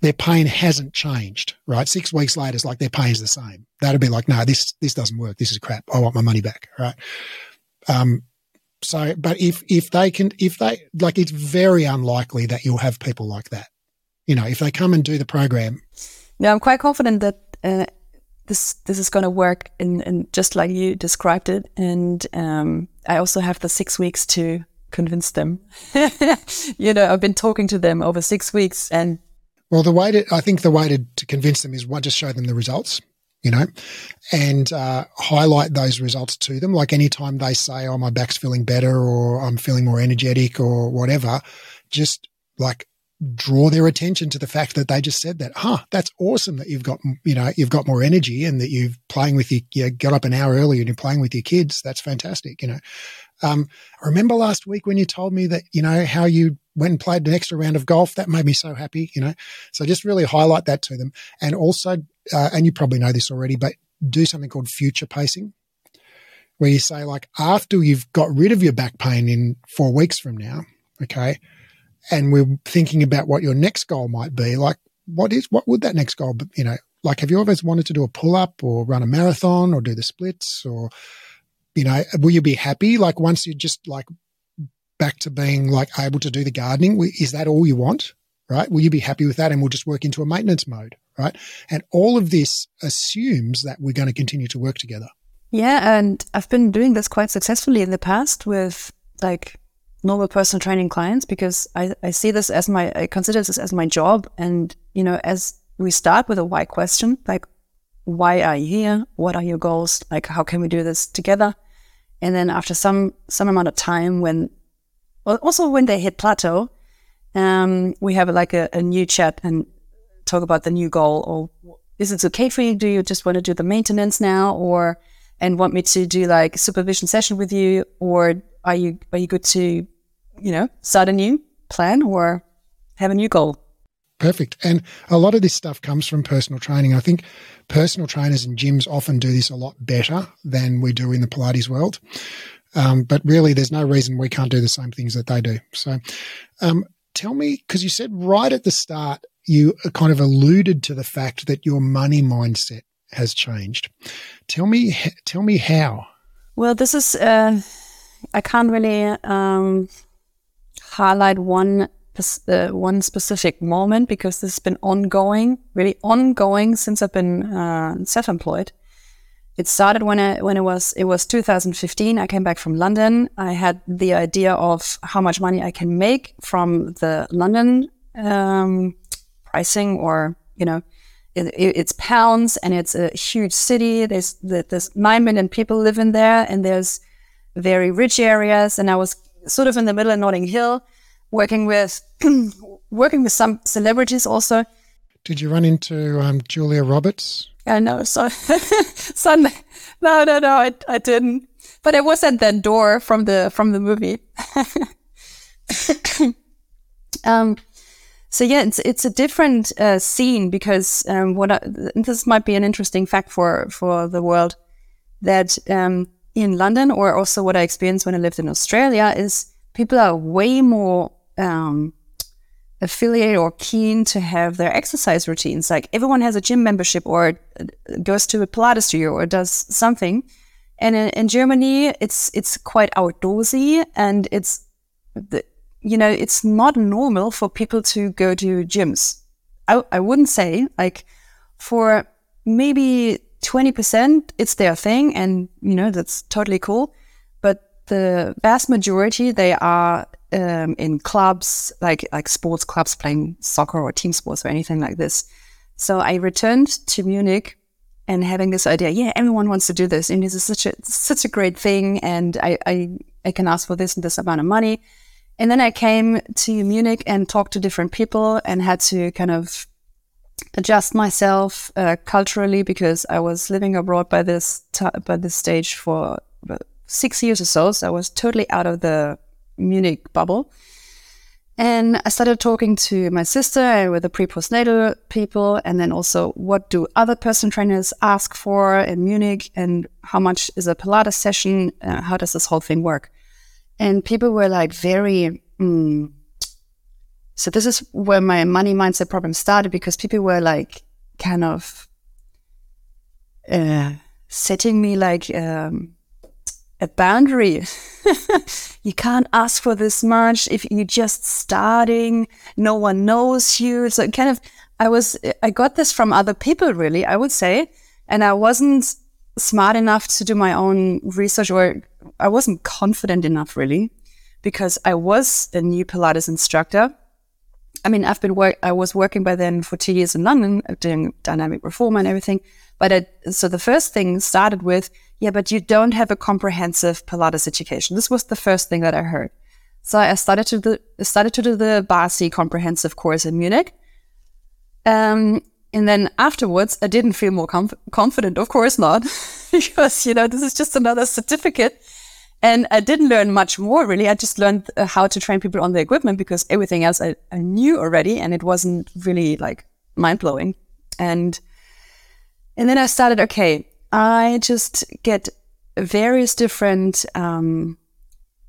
their pain hasn't changed. Right, six weeks later, it's like their pain's the same. That'd be like, no, this this doesn't work. This is crap. I want my money back. Right. Um, so, but if, if they can, if they, like, it's very unlikely that you'll have people like that. You know, if they come and do the program. Yeah, I'm quite confident that uh, this this is going to work in, in just like you described it. And um, I also have the six weeks to convince them. you know, I've been talking to them over six weeks and. Well, the way to, I think the way to, to convince them is one, just show them the results you know, and uh, highlight those results to them. Like anytime they say, "Oh, my back's feeling better," or "I'm feeling more energetic," or whatever, just like draw their attention to the fact that they just said that. Huh, that's awesome that you've got you know you've got more energy and that you've playing with your you got up an hour earlier and you're playing with your kids. That's fantastic. You know, um, I remember last week when you told me that you know how you went and played an extra round of golf. That made me so happy. You know, so just really highlight that to them, and also uh, and you probably know this already, but do something called future pacing, where you say, like, after you've got rid of your back pain in four weeks from now, okay, and we're thinking about what your next goal might be, like, what is, what would that next goal be? You know, like, have you always wanted to do a pull up or run a marathon or do the splits or, you know, will you be happy? Like, once you're just like back to being like able to do the gardening, is that all you want? Right? Will you be happy with that? And we'll just work into a maintenance mode right? And all of this assumes that we're going to continue to work together. Yeah, and I've been doing this quite successfully in the past with like normal personal training clients because I, I see this as my I consider this as my job. And you know, as we start with a why question, like why are you here? What are your goals? Like how can we do this together? And then after some some amount of time when also when they hit plateau, um, we have like a, a new chat and talk about the new goal or is it okay for you? Do you just want to do the maintenance now? Or and want me to do like supervision session with you, or are you are you good to, you know, start a new plan or have a new goal? Perfect. And a lot of this stuff comes from personal training. I think personal trainers and gyms often do this a lot better than we do in the Pilates world. Um, but really, there's no reason we can't do the same things that they do. So, um, tell me, because you said right at the start, you kind of alluded to the fact that your money mindset has changed. Tell me, tell me how. Well, this is uh, I can't really um, highlight one uh, one specific moment because this has been ongoing, really ongoing since I've been uh, self-employed. It started when I when it was it was 2015. I came back from London. I had the idea of how much money I can make from the London um, pricing, or you know, it, it's pounds and it's a huge city. There's there's nine million people living there, and there's very rich areas. And I was sort of in the middle of Notting Hill, working with working with some celebrities also. Did you run into um, Julia Roberts? Yeah, no, so Sunday. No, no, no, I, I didn't. But it was at that door from the from the movie. um, so yeah, it's it's a different uh, scene because um, what I, this might be an interesting fact for for the world that um, in London or also what I experienced when I lived in Australia is people are way more um, affiliate or keen to have their exercise routines. Like everyone has a gym membership or goes to a Pilates studio or does something. And in, in Germany, it's it's quite outdoorsy and it's the, you know it's not normal for people to go to gyms. I, I wouldn't say like for maybe 20% it's their thing and you know that's totally cool but the vast majority they are um, in clubs, like like sports clubs, playing soccer or team sports or anything like this. So I returned to Munich and having this idea, yeah, everyone wants to do this, and this is such a such a great thing, and I I, I can ask for this and this amount of money. And then I came to Munich and talked to different people and had to kind of adjust myself uh, culturally because I was living abroad by this t- by this stage for six years or so. So I was totally out of the Munich bubble. And I started talking to my sister and with the pre postnatal people, and then also what do other personal trainers ask for in Munich, and how much is a Pilates session? Uh, how does this whole thing work? And people were like very. Mm. So this is where my money mindset problem started because people were like kind of uh, setting me like um, a boundary. you can't ask for this much if you're just starting. No one knows you. So kind of, I was, I got this from other people, really, I would say. And I wasn't smart enough to do my own research or I wasn't confident enough, really, because I was a new Pilates instructor. I mean, I've been work, I was working by then for two years in London doing dynamic reform and everything. But I, so the first thing started with, yeah, but you don't have a comprehensive Pilates education. This was the first thing that I heard. So I started to do, started to do the BASI comprehensive course in Munich. Um, and then afterwards, I didn't feel more comf- confident. Of course not, because, you know, this is just another certificate. And I didn't learn much more, really. I just learned uh, how to train people on the equipment because everything else I, I knew already and it wasn't really like mind blowing. And, and then I started, okay, I just get various different um,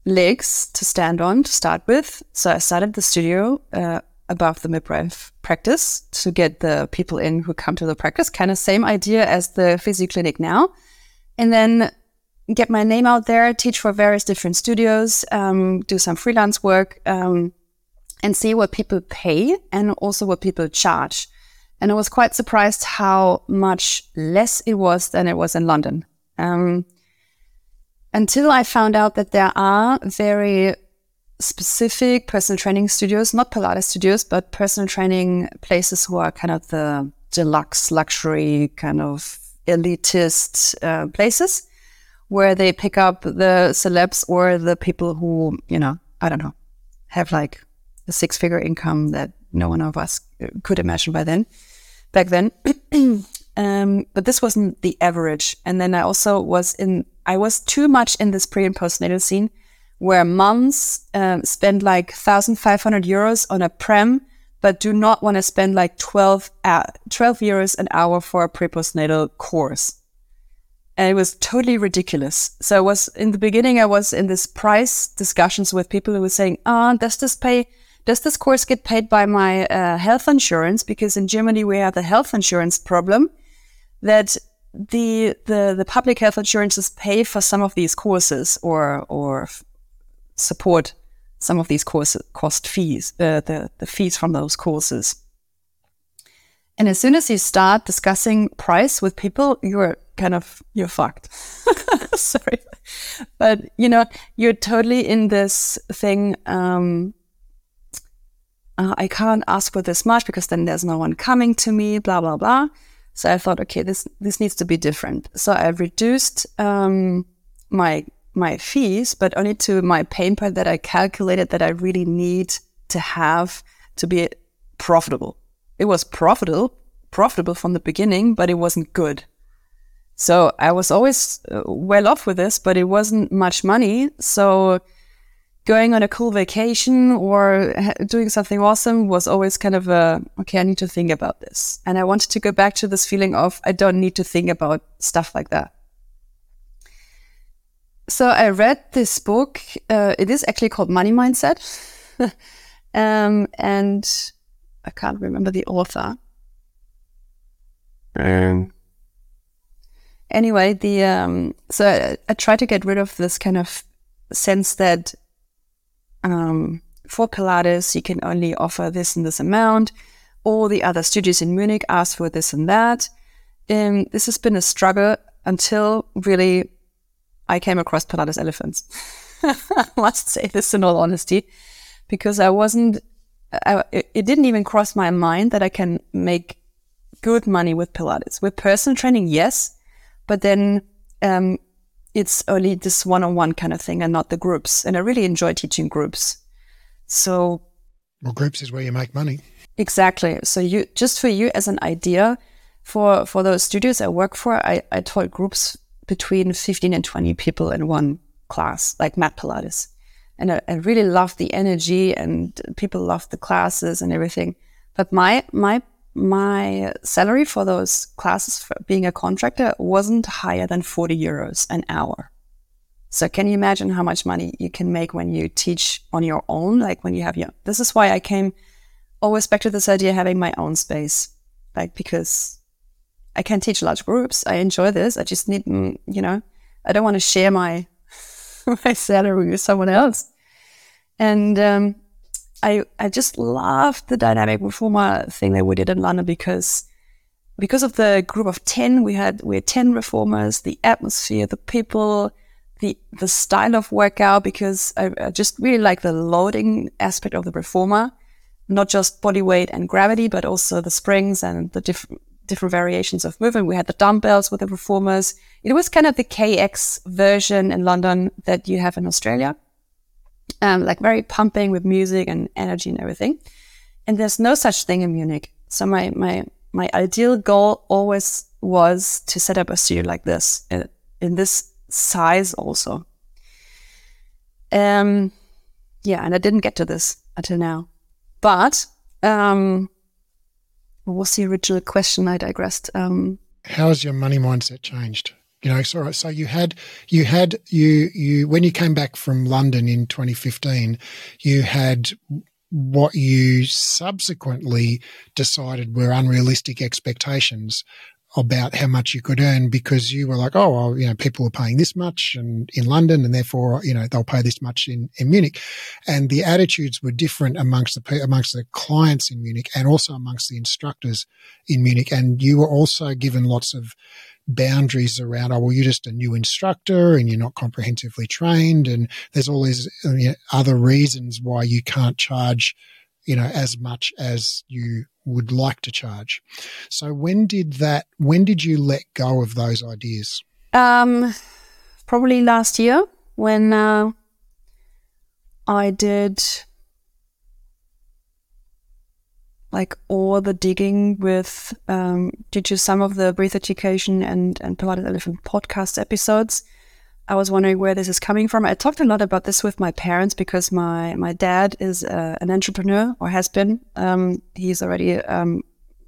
legs to stand on to start with. So I started the studio uh, above the midwife practice to get the people in who come to the practice. Kind of same idea as the physio clinic now, and then get my name out there, teach for various different studios, um, do some freelance work, um, and see what people pay and also what people charge. And I was quite surprised how much less it was than it was in London. Um, until I found out that there are very specific personal training studios, not Pilates studios, but personal training places who are kind of the deluxe luxury kind of elitist uh, places where they pick up the celebs or the people who, you know, I don't know, have like a six figure income that no one of us could imagine by then back then. Um, but this wasn't the average. And then I also was in, I was too much in this pre and postnatal scene where moms um, spend like 1,500 euros on a prem, but do not want to spend like 12, uh, 12 euros an hour for a pre postnatal course. And it was totally ridiculous. So I was in the beginning, I was in this price discussions with people who were saying, ah, oh, does this pay does this course get paid by my uh, health insurance? Because in Germany we have the health insurance problem that the the the public health insurances pay for some of these courses or or support some of these course cost fees uh, the the fees from those courses. And as soon as you start discussing price with people, you're kind of you're fucked. Sorry, but you know you're totally in this thing. Um, uh, I can't ask for this much because then there's no one coming to me, blah, blah, blah. So I thought, okay, this, this needs to be different. So I reduced, um, my, my fees, but only to my pain point that I calculated that I really need to have to be profitable. It was profitable, profitable from the beginning, but it wasn't good. So I was always uh, well off with this, but it wasn't much money. So going on a cool vacation or doing something awesome was always kind of a, okay, I need to think about this. And I wanted to go back to this feeling of, I don't need to think about stuff like that. So I read this book. Uh, it is actually called Money Mindset. um, and I can't remember the author. And anyway, the um, so I, I try to get rid of this kind of sense that um, for Pilates, you can only offer this and this amount. All the other studios in Munich ask for this and that. Um, this has been a struggle until really I came across Pilates elephants. I must say this in all honesty, because I wasn't, I, it didn't even cross my mind that I can make good money with Pilates. With personal training, yes, but then um, it's only this one-on-one kind of thing and not the groups. And I really enjoy teaching groups. So, well, groups is where you make money. Exactly. So you just for you as an idea for for those studios I work for, I, I taught groups between 15 and 20 people in one class, like mat Pilates. And I, I really loved the energy and people loved the classes and everything. But my my my salary for those classes for being a contractor wasn't higher than 40 euros an hour. So can you imagine how much money you can make when you teach on your own? Like when you have your, this is why I came always back to this idea having my own space. Like, because I can teach large groups. I enjoy this. I just need, mm, you know, I don't want to share my, my salary with someone else. And, um, I I just loved the dynamic reformer thing that we did in London because because of the group of ten we had we had ten reformers, the atmosphere, the people, the the style of workout. Because I, I just really like the loading aspect of the reformer, not just body weight and gravity, but also the springs and the different different variations of movement. We had the dumbbells with the reformers. It was kind of the KX version in London that you have in Australia um, like very pumping with music and energy and everything. And there's no such thing in Munich. So my my my ideal goal always was to set up a studio like this in, uh, in this size also. Um, yeah, and I didn't get to this until now. But um, what was the original question? I digressed. Um, How has your money mindset changed? You know, so so you had you had you you when you came back from London in 2015, you had what you subsequently decided were unrealistic expectations about how much you could earn because you were like, oh, well, you know, people are paying this much and in London and therefore, you know, they'll pay this much in, in Munich. And the attitudes were different amongst the, amongst the clients in Munich and also amongst the instructors in Munich. And you were also given lots of boundaries around, oh, well, you're just a new instructor and you're not comprehensively trained. And there's all these you know, other reasons why you can't charge, you know, as much as you would like to charge. So when did that, when did you let go of those ideas? Um, probably last year when uh, I did like all the digging with um, due to some of the Breathe Education and and Pilates Elephant podcast episodes. I was wondering where this is coming from. I talked a lot about this with my parents because my my dad is uh, an entrepreneur or has been. Um, he's already um,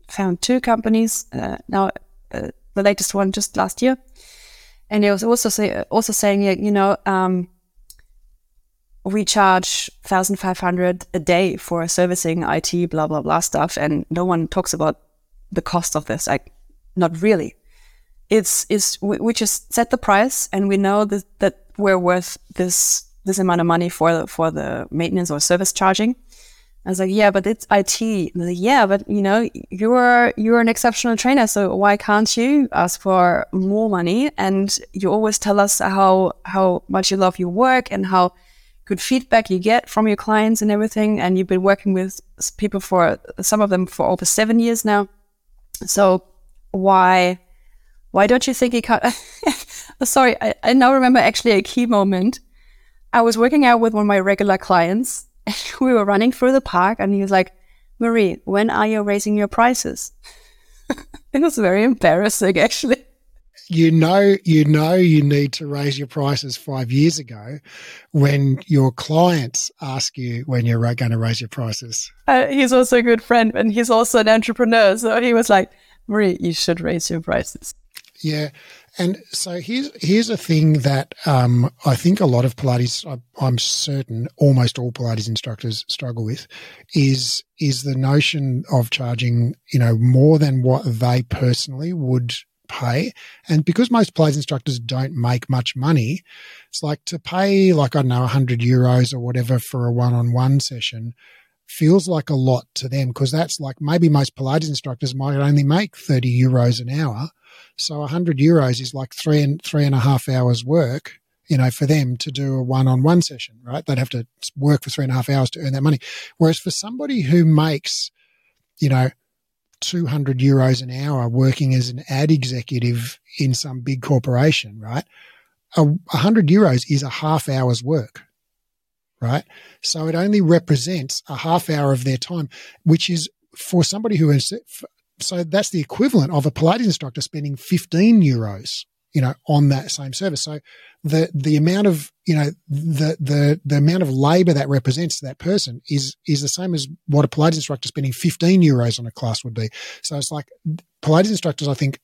found two companies uh, now. Uh, the latest one just last year, and he was also say, also saying, you know, um, we charge 1500 a day for servicing IT, blah, blah, blah stuff. And no one talks about the cost of this. Like, not really. It's, is we, we just set the price and we know that, that we're worth this, this amount of money for the, for the maintenance or service charging. I was like, yeah, but it's IT. Like, yeah, but you know, you're you're an exceptional trainer, so why can't you ask for more money? And you always tell us how how much you love your work and how good feedback you get from your clients and everything. And you've been working with people for some of them for over seven years now. So why, why don't you think he can? Sorry, I, I now remember actually a key moment. I was working out with one of my regular clients. And we were running through the park, and he was like, "Marie, when are you raising your prices?" it was very embarrassing, actually you know you know you need to raise your prices five years ago when your clients ask you when you're going to raise your prices uh, he's also a good friend and he's also an entrepreneur so he was like marie you should raise your prices yeah and so here's here's a thing that um, I think a lot of Pilates, I, am certain almost all Pilates instructors struggle with, is is the notion of charging you know more than what they personally would pay. And because most Pilates instructors don't make much money, it's like to pay like, I don't know, 100 euros or whatever for a one on one session feels like a lot to them because that's like maybe most Pilates instructors might only make 30 euros an hour. So 100 euros is like three and three and a half hours work you know, for them to do a one on one session, right? They'd have to work for three and a half hours to earn that money. Whereas for somebody who makes, you know, 200 euros an hour working as an ad executive in some big corporation, right? A 100 euros is a half hour's work, right? So it only represents a half hour of their time, which is for somebody who is, so that's the equivalent of a Pilates instructor spending 15 euros, you know, on that same service. So the the amount of you know the the the amount of labor that represents that person is is the same as what a Pilates instructor spending 15 euros on a class would be. So it's like Pilates instructors, I think,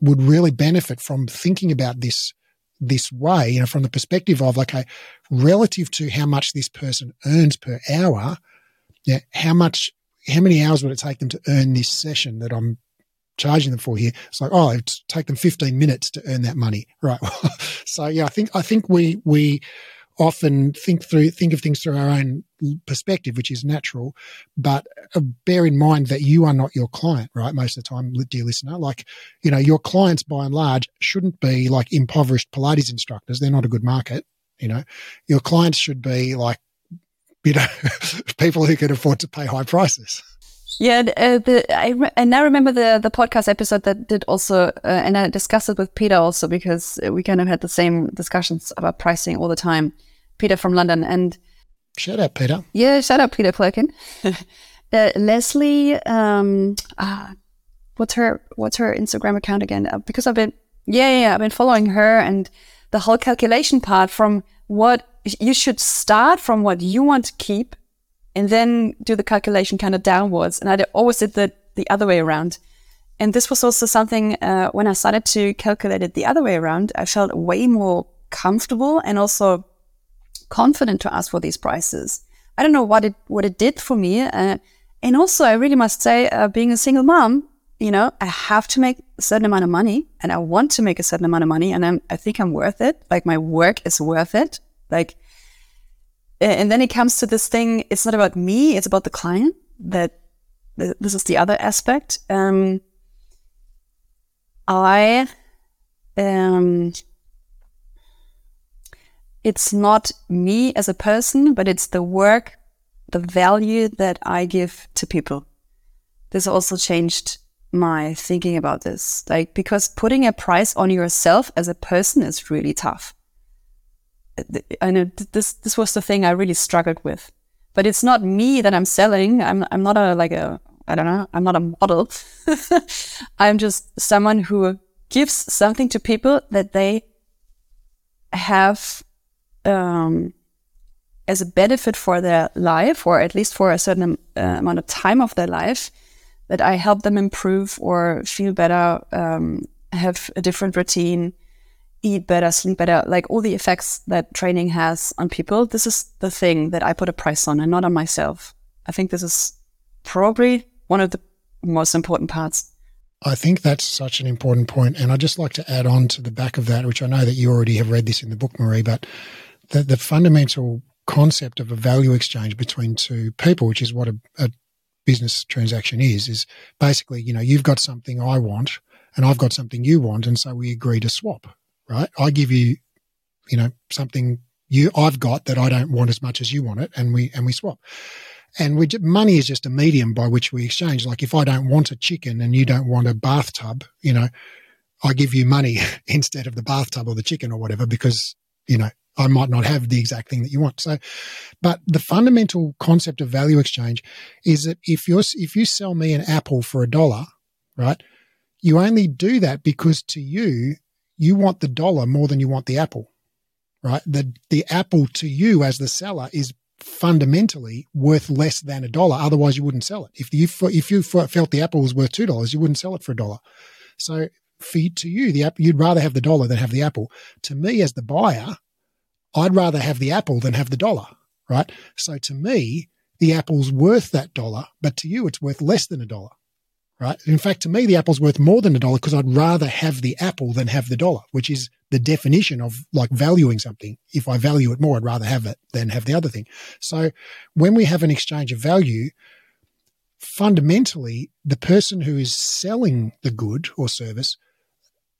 would really benefit from thinking about this this way, you know, from the perspective of okay, relative to how much this person earns per hour, yeah, how much how many hours would it take them to earn this session that I'm charging them for here. It's like, oh, it take them 15 minutes to earn that money. Right. so yeah, I think, I think we, we often think through, think of things through our own perspective, which is natural, but uh, bear in mind that you are not your client, right? Most of the time, dear listener, like, you know, your clients by and large shouldn't be like impoverished Pilates instructors. They're not a good market. You know, your clients should be like, you know, people who can afford to pay high prices. Yeah, uh, the, I, re- I remember the the podcast episode that did also, uh, and I discussed it with Peter also because we kind of had the same discussions about pricing all the time. Peter from London and shout out Peter. Yeah, shout out Peter Plurkin. uh, Leslie, um, uh, what's her what's her Instagram account again? Uh, because I've been yeah, yeah yeah I've been following her and the whole calculation part from what you should start from what you want to keep and then do the calculation kind of downwards. And I always did the, the other way around. And this was also something uh, when I started to calculate it the other way around, I felt way more comfortable and also confident to ask for these prices. I don't know what it what it did for me, uh, and also I really must say, uh, being a single mom, you know, I have to make a certain amount of money, and I want to make a certain amount of money, and I'm, I think I'm worth it. Like my work is worth it. Like and then it comes to this thing it's not about me it's about the client that this is the other aspect. Um, i um, it's not me as a person but it's the work the value that i give to people. This also changed my thinking about this. Like because putting a price on yourself as a person is really tough I know this this was the thing I really struggled with. But it's not me that I'm selling. I'm I'm not a like a I don't know, I'm not a model. I'm just someone who gives something to people that they have um, as a benefit for their life, or at least for a certain uh, amount of time of their life, that I help them improve or feel better, um, have a different routine, eat better, sleep better, like all the effects that training has on people. This is the thing that I put a price on and not on myself. I think this is probably one of the most important parts. I think that's such an important point. And I'd just like to add on to the back of that, which I know that you already have read this in the book, Marie, but the, the fundamental concept of a value exchange between two people, which is what a, a business transaction is, is basically, you know, you've got something I want and I've got something you want. And so we agree to swap, right? I give you, you know, something you, I've got that I don't want as much as you want it. And we, and we swap. And we, money is just a medium by which we exchange. Like if I don't want a chicken and you don't want a bathtub, you know, I give you money instead of the bathtub or the chicken or whatever because, you know, I might not have the exact thing that you want. So, but the fundamental concept of value exchange is that if you if you sell me an apple for a dollar, right, you only do that because to you you want the dollar more than you want the apple, right? The the apple to you as the seller is fundamentally worth less than a dollar. Otherwise, you wouldn't sell it. If you if you felt the apple was worth two dollars, you wouldn't sell it for a dollar. So, for to you, the apple you'd rather have the dollar than have the apple. To me, as the buyer, I'd rather have the apple than have the dollar, right? So to me, the apple's worth that dollar, but to you, it's worth less than a dollar, right? In fact, to me, the apple's worth more than a dollar because I'd rather have the apple than have the dollar, which is the definition of like valuing something. If I value it more, I'd rather have it than have the other thing. So when we have an exchange of value, fundamentally, the person who is selling the good or service,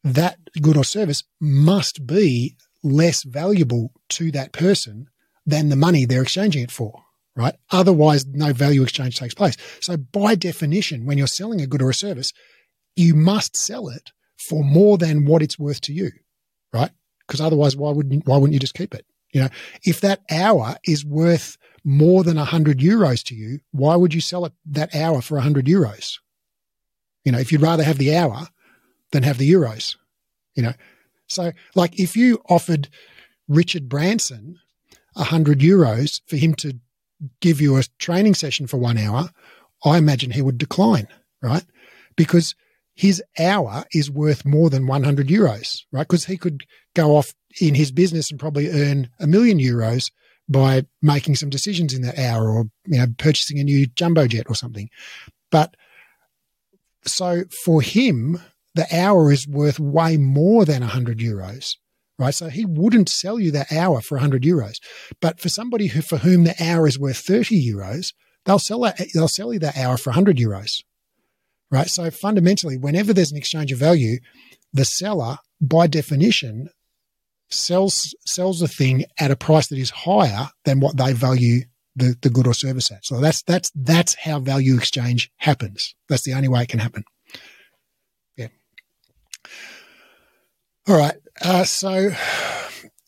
that good or service must be less valuable to that person than the money they're exchanging it for, right? Otherwise, no value exchange takes place. So by definition, when you're selling a good or a service, you must sell it for more than what it's worth to you, right? Because otherwise, why wouldn't, why wouldn't you just keep it? You know, if that hour is worth more than 100 euros to you, why would you sell it that hour for 100 euros? You know, if you'd rather have the hour than have the euros, you know, so, like, if you offered Richard Branson a hundred euros for him to give you a training session for one hour, I imagine he would decline, right? Because his hour is worth more than 100 euros, right? Because he could go off in his business and probably earn a million euros by making some decisions in that hour or, you know, purchasing a new jumbo jet or something. But so for him, the hour is worth way more than 100 euros, right? So he wouldn't sell you that hour for 100 euros. But for somebody who, for whom the hour is worth 30 euros, they'll sell that, they'll sell you that hour for 100 euros, right? So fundamentally, whenever there's an exchange of value, the seller, by definition, sells sells the thing at a price that is higher than what they value the, the good or service at. So that's that's that's how value exchange happens. That's the only way it can happen. Yeah. All right. Uh, so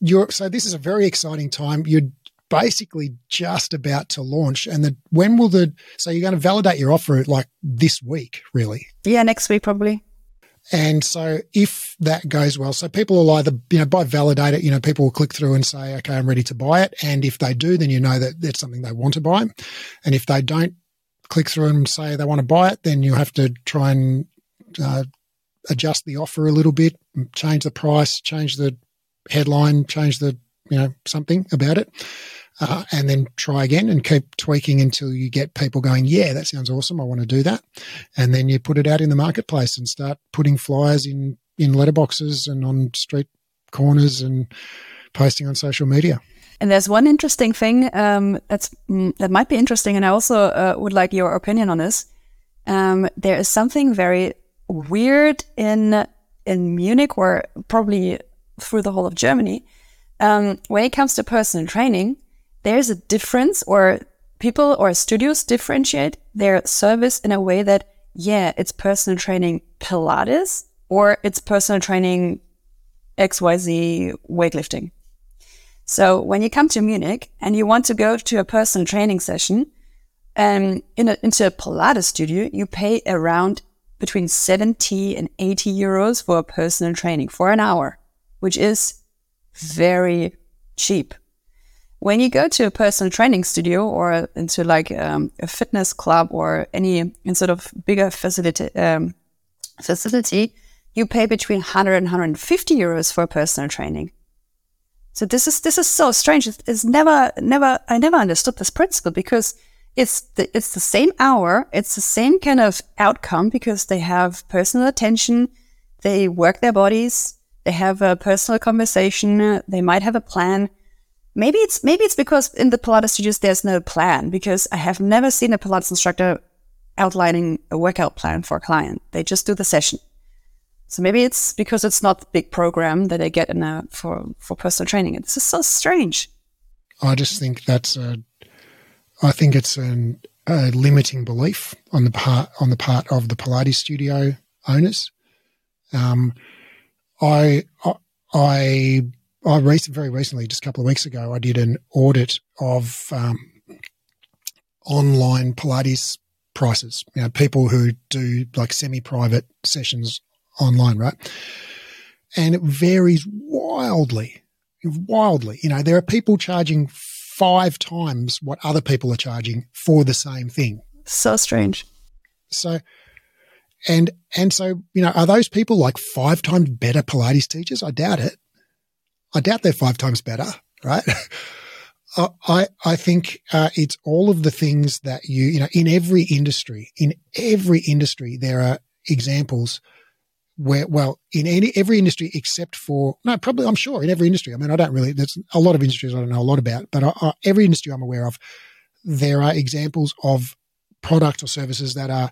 you're so this is a very exciting time. You're basically just about to launch, and the when will the so you're going to validate your offer like this week, really? Yeah, next week probably. And so if that goes well, so people will either, you know, by validate it, you know, people will click through and say, okay, I'm ready to buy it. And if they do, then you know that that's something they want to buy. And if they don't click through and say they want to buy it, then you have to try and uh, adjust the offer a little bit, change the price, change the headline, change the you know something about it, uh, and then try again and keep tweaking until you get people going, yeah, that sounds awesome. I want to do that, and then you put it out in the marketplace and start putting flyers in in letterboxes and on street corners and posting on social media. And there's one interesting thing um, that's mm, that might be interesting, and I also uh, would like your opinion on this. Um, there is something very weird in in Munich or probably through the whole of Germany. Um, when it comes to personal training, there's a difference, or people or studios differentiate their service in a way that, yeah, it's personal training Pilates or it's personal training XYZ weightlifting. So when you come to Munich and you want to go to a personal training session, And in a, into a Pilates studio, you pay around between 70 and 80 euros for a personal training for an hour, which is very cheap. When you go to a personal training studio or into like um, a fitness club or any sort of bigger facility, um, facility, you pay between 100 and 150 euros for a personal training. So this is this is so strange. It's, never never I never understood this principle because it's the, it's the same hour, it's the same kind of outcome because they have personal attention, they work their bodies, they have a personal conversation, they might have a plan. Maybe it's maybe it's because in the Pilates studios there's no plan because I have never seen a Pilates instructor outlining a workout plan for a client. They just do the session. So maybe it's because it's not the big program that they get in a, for for personal training. This is so strange. I just think that's a, I think it's an, a limiting belief on the part on the part of the Pilates studio owners. Um, I I I recent, very recently, just a couple of weeks ago, I did an audit of um, online Pilates prices. You know, people who do like semi-private sessions online, right? And it varies wildly, wildly. You know, there are people charging five times what other people are charging for the same thing. So strange. So, and, and so, you know, are those people like five times better Pilates teachers? I doubt it. I doubt they're five times better, right? I, I think uh, it's all of the things that you, you know, in every industry, in every industry, there are examples where, well, in any, every industry except for, no, probably, I'm sure in every industry. I mean, I don't really, there's a lot of industries I don't know a lot about, but I, I, every industry I'm aware of, there are examples of products or services that are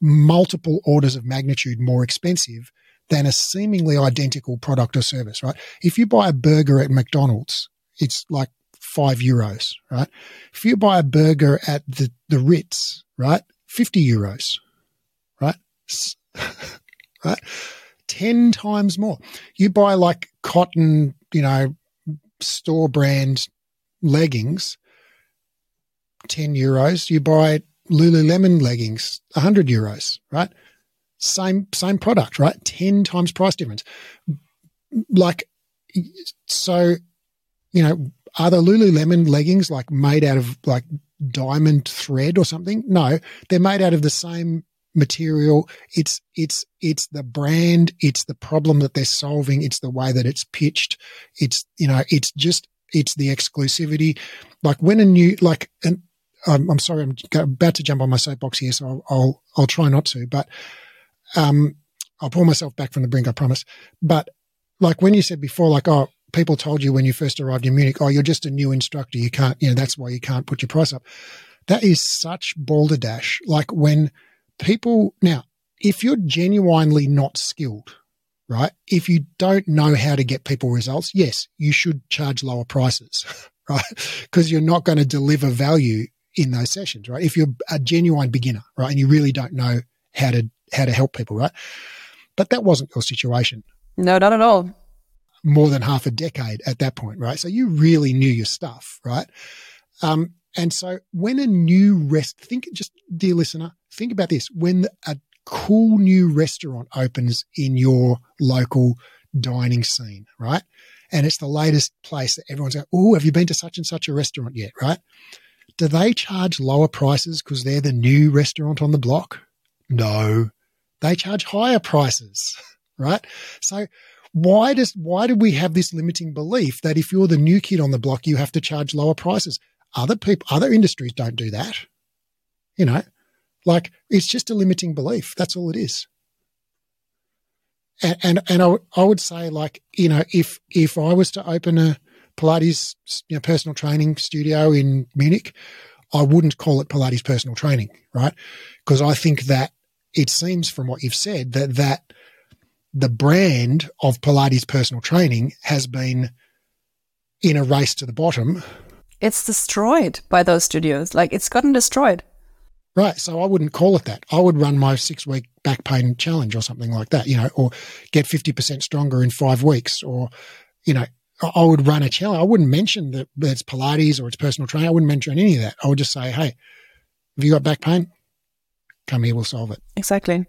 multiple orders of magnitude more expensive than a seemingly identical product or service, right? If you buy a burger at McDonald's, it's like five euros, right? If you buy a burger at the, the Ritz, right? 50 euros, right? right? 10 times more. You buy like cotton, you know, store brand leggings, 10 euros. You buy Lululemon leggings, 100 euros, right? Same, same product, right? 10 times price difference. Like, so, you know, are the Lululemon leggings like made out of like diamond thread or something? No, they're made out of the same material. It's, it's, it's the brand. It's the problem that they're solving. It's the way that it's pitched. It's, you know, it's just, it's the exclusivity. Like when a new, like, and I'm, I'm sorry, I'm about to jump on my soapbox here, so I'll, I'll, I'll try not to, but, um, I'll pull myself back from the brink, I promise. But like when you said before, like, oh, people told you when you first arrived in Munich, oh, you're just a new instructor. You can't, you know, that's why you can't put your price up. That is such balderdash. Like when people now, if you're genuinely not skilled, right? If you don't know how to get people results, yes, you should charge lower prices, right? Because you're not going to deliver value in those sessions, right? If you're a genuine beginner, right, and you really don't know how to how to help people, right? But that wasn't your situation. No, not at all. More than half a decade at that point, right? So you really knew your stuff, right? Um, and so when a new rest, think just, dear listener, think about this. When a cool new restaurant opens in your local dining scene, right? And it's the latest place that everyone's going, Oh, have you been to such and such a restaurant yet? Right? Do they charge lower prices because they're the new restaurant on the block? No, they charge higher prices, right? So why does, why do we have this limiting belief that if you're the new kid on the block, you have to charge lower prices? Other people, other industries don't do that. You know, like it's just a limiting belief. That's all it is. And, and, and I, I would say like, you know, if, if I was to open a Pilates you know, personal training studio in Munich, I wouldn't call it Pilates personal training, right? Because I think that it seems from what you've said that, that the brand of Pilates personal training has been in a race to the bottom it's destroyed by those studios. Like it's gotten destroyed. Right. So I wouldn't call it that. I would run my six week back pain challenge or something like that, you know, or get 50% stronger in five weeks or, you know, I would run a challenge. I wouldn't mention that it's Pilates or it's personal training. I wouldn't mention any of that. I would just say, hey, Have you got back pain? Come here, we'll solve it. Exactly.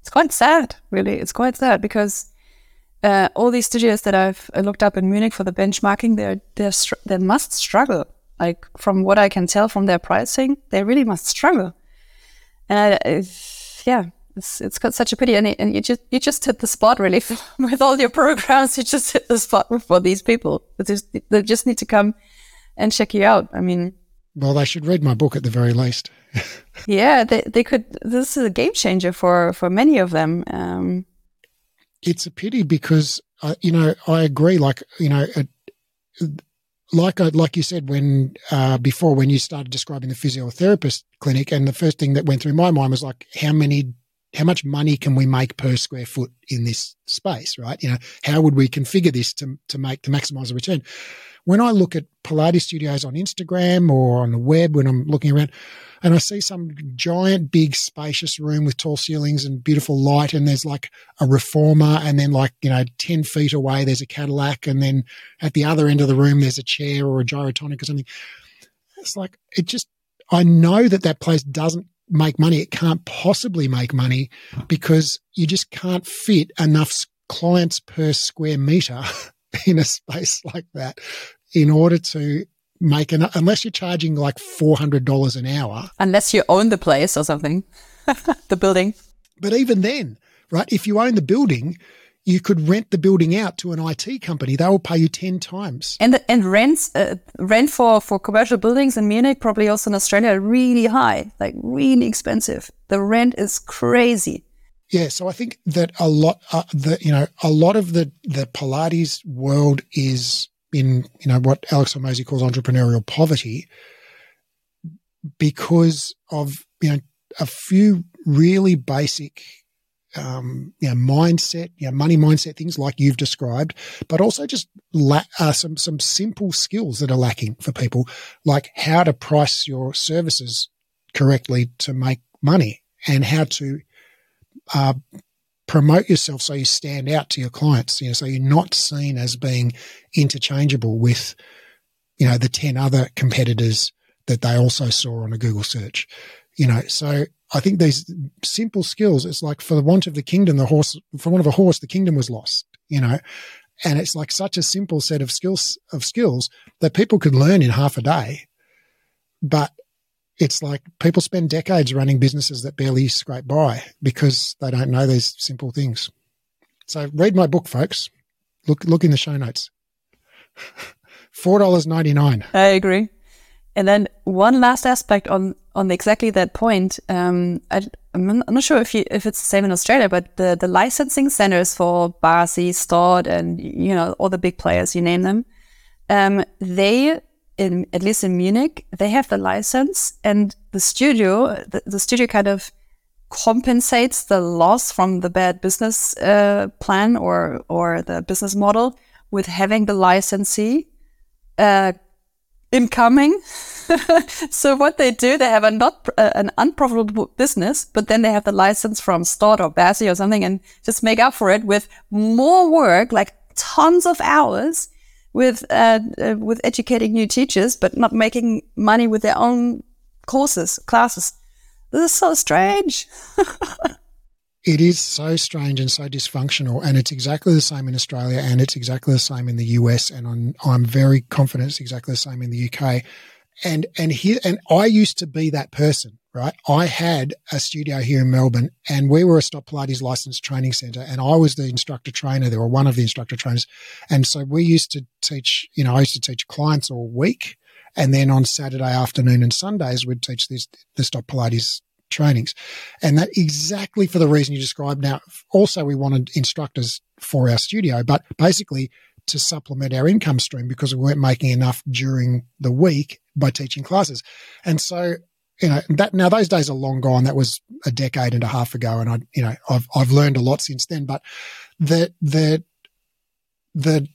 It's quite sad, really. It's quite sad because uh, all these studios that I've looked up in Munich for the benchmarking, they're, they're str- they must struggle. Like from what I can tell from their pricing, they really must struggle. And I, yeah, it's, it's got such a pity. And, it, and you just you just hit the spot really with all your programs. You just hit the spot for these people. Just, they just need to come and check you out. I mean, well, they should read my book at the very least. yeah, they they could. This is a game changer for for many of them. Um, it's a pity because uh, you know I agree. Like you know, like I, like you said when uh, before when you started describing the physiotherapist clinic, and the first thing that went through my mind was like, how many, how much money can we make per square foot in this space, right? You know, how would we configure this to to make to maximize the return? When I look at Pilates studios on Instagram or on the web, when I'm looking around, and I see some giant, big, spacious room with tall ceilings and beautiful light, and there's like a reformer, and then like you know, ten feet away there's a Cadillac, and then at the other end of the room there's a chair or a gyrotonic or something. It's like it just. I know that that place doesn't make money. It can't possibly make money because you just can't fit enough clients per square meter in a space like that in order to make an unless you're charging like four hundred dollars an hour. Unless you own the place or something, the building. But even then, right? If you own the building, you could rent the building out to an IT company. They will pay you ten times. And the, and rents uh, rent for for commercial buildings in Munich, probably also in Australia, are really high, like really expensive. The rent is crazy. Yeah, so I think that a lot, uh, the you know, a lot of the the Pilates world is in you know what Alex Hormozi calls entrepreneurial poverty because of you know a few really basic um, you know, mindset, you know, money mindset things like you've described, but also just la- uh, some some simple skills that are lacking for people, like how to price your services correctly to make money and how to uh, promote yourself so you stand out to your clients, you know, so you're not seen as being interchangeable with, you know, the 10 other competitors that they also saw on a Google search, you know, so I think these simple skills, it's like for the want of the kingdom, the horse, for want of a horse, the kingdom was lost, you know, and it's like such a simple set of skills of skills that people could learn in half a day. But it's like people spend decades running businesses that barely scrape by because they don't know these simple things. So read my book, folks. Look look in the show notes. Four dollars ninety nine. I agree. And then one last aspect on on exactly that point. Um, I, am not sure if you if it's the same in Australia, but the the licensing centers for BASI, Stott, and you know all the big players, you name them, um, they in at least in Munich, they have the license, and the studio, the, the studio kind of compensates the loss from the bad business uh, plan or or the business model with having the licensee uh, incoming. so what they do, they have a not uh, an unprofitable business, but then they have the license from Stott or BASI or something, and just make up for it with more work, like tons of hours with uh, uh, with educating new teachers, but not making money with their own courses, classes. This is so strange. it is so strange and so dysfunctional, and it's exactly the same in Australia, and it's exactly the same in the US, and I'm I'm very confident it's exactly the same in the UK. And and here and I used to be that person right? I had a studio here in Melbourne and we were a Stott Pilates licensed training center and I was the instructor trainer there or one of the instructor trainers. And so we used to teach, you know, I used to teach clients all week. And then on Saturday afternoon and Sundays, we'd teach this, the Stott Pilates trainings. And that exactly for the reason you described. Now, also we wanted instructors for our studio, but basically to supplement our income stream because we weren't making enough during the week by teaching classes. And so you know that now those days are long gone. That was a decade and a half ago, and I you know I've I've learned a lot since then. But the the the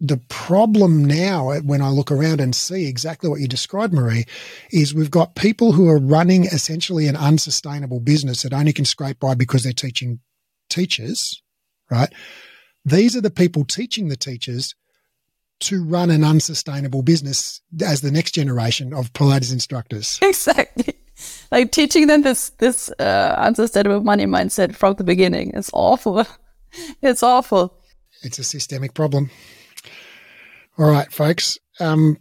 the problem now when I look around and see exactly what you described, Marie, is we've got people who are running essentially an unsustainable business that only can scrape by because they're teaching teachers, right? These are the people teaching the teachers to run an unsustainable business as the next generation of Pilates instructors. Exactly. Like teaching them this this uh, unsustainable money mindset from the beginning is awful. It's awful. It's a systemic problem. All right, folks. Um,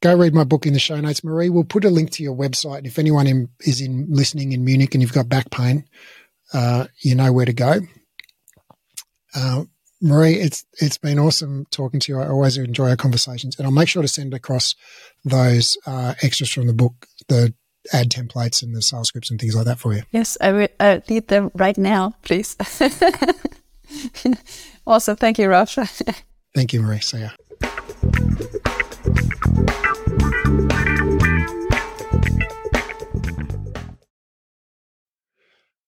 go read my book in the show notes. Marie, we'll put a link to your website. And if anyone in, is in listening in Munich and you've got back pain, uh, you know where to go. Uh, Marie, it's it's been awesome talking to you. I always enjoy our conversations, and I'll make sure to send across those uh, extras from the book, the ad templates and the sales scripts and things like that for you. Yes, I will uh, need them right now, please. awesome, thank you, Raph. Thank you, Marie. See ya.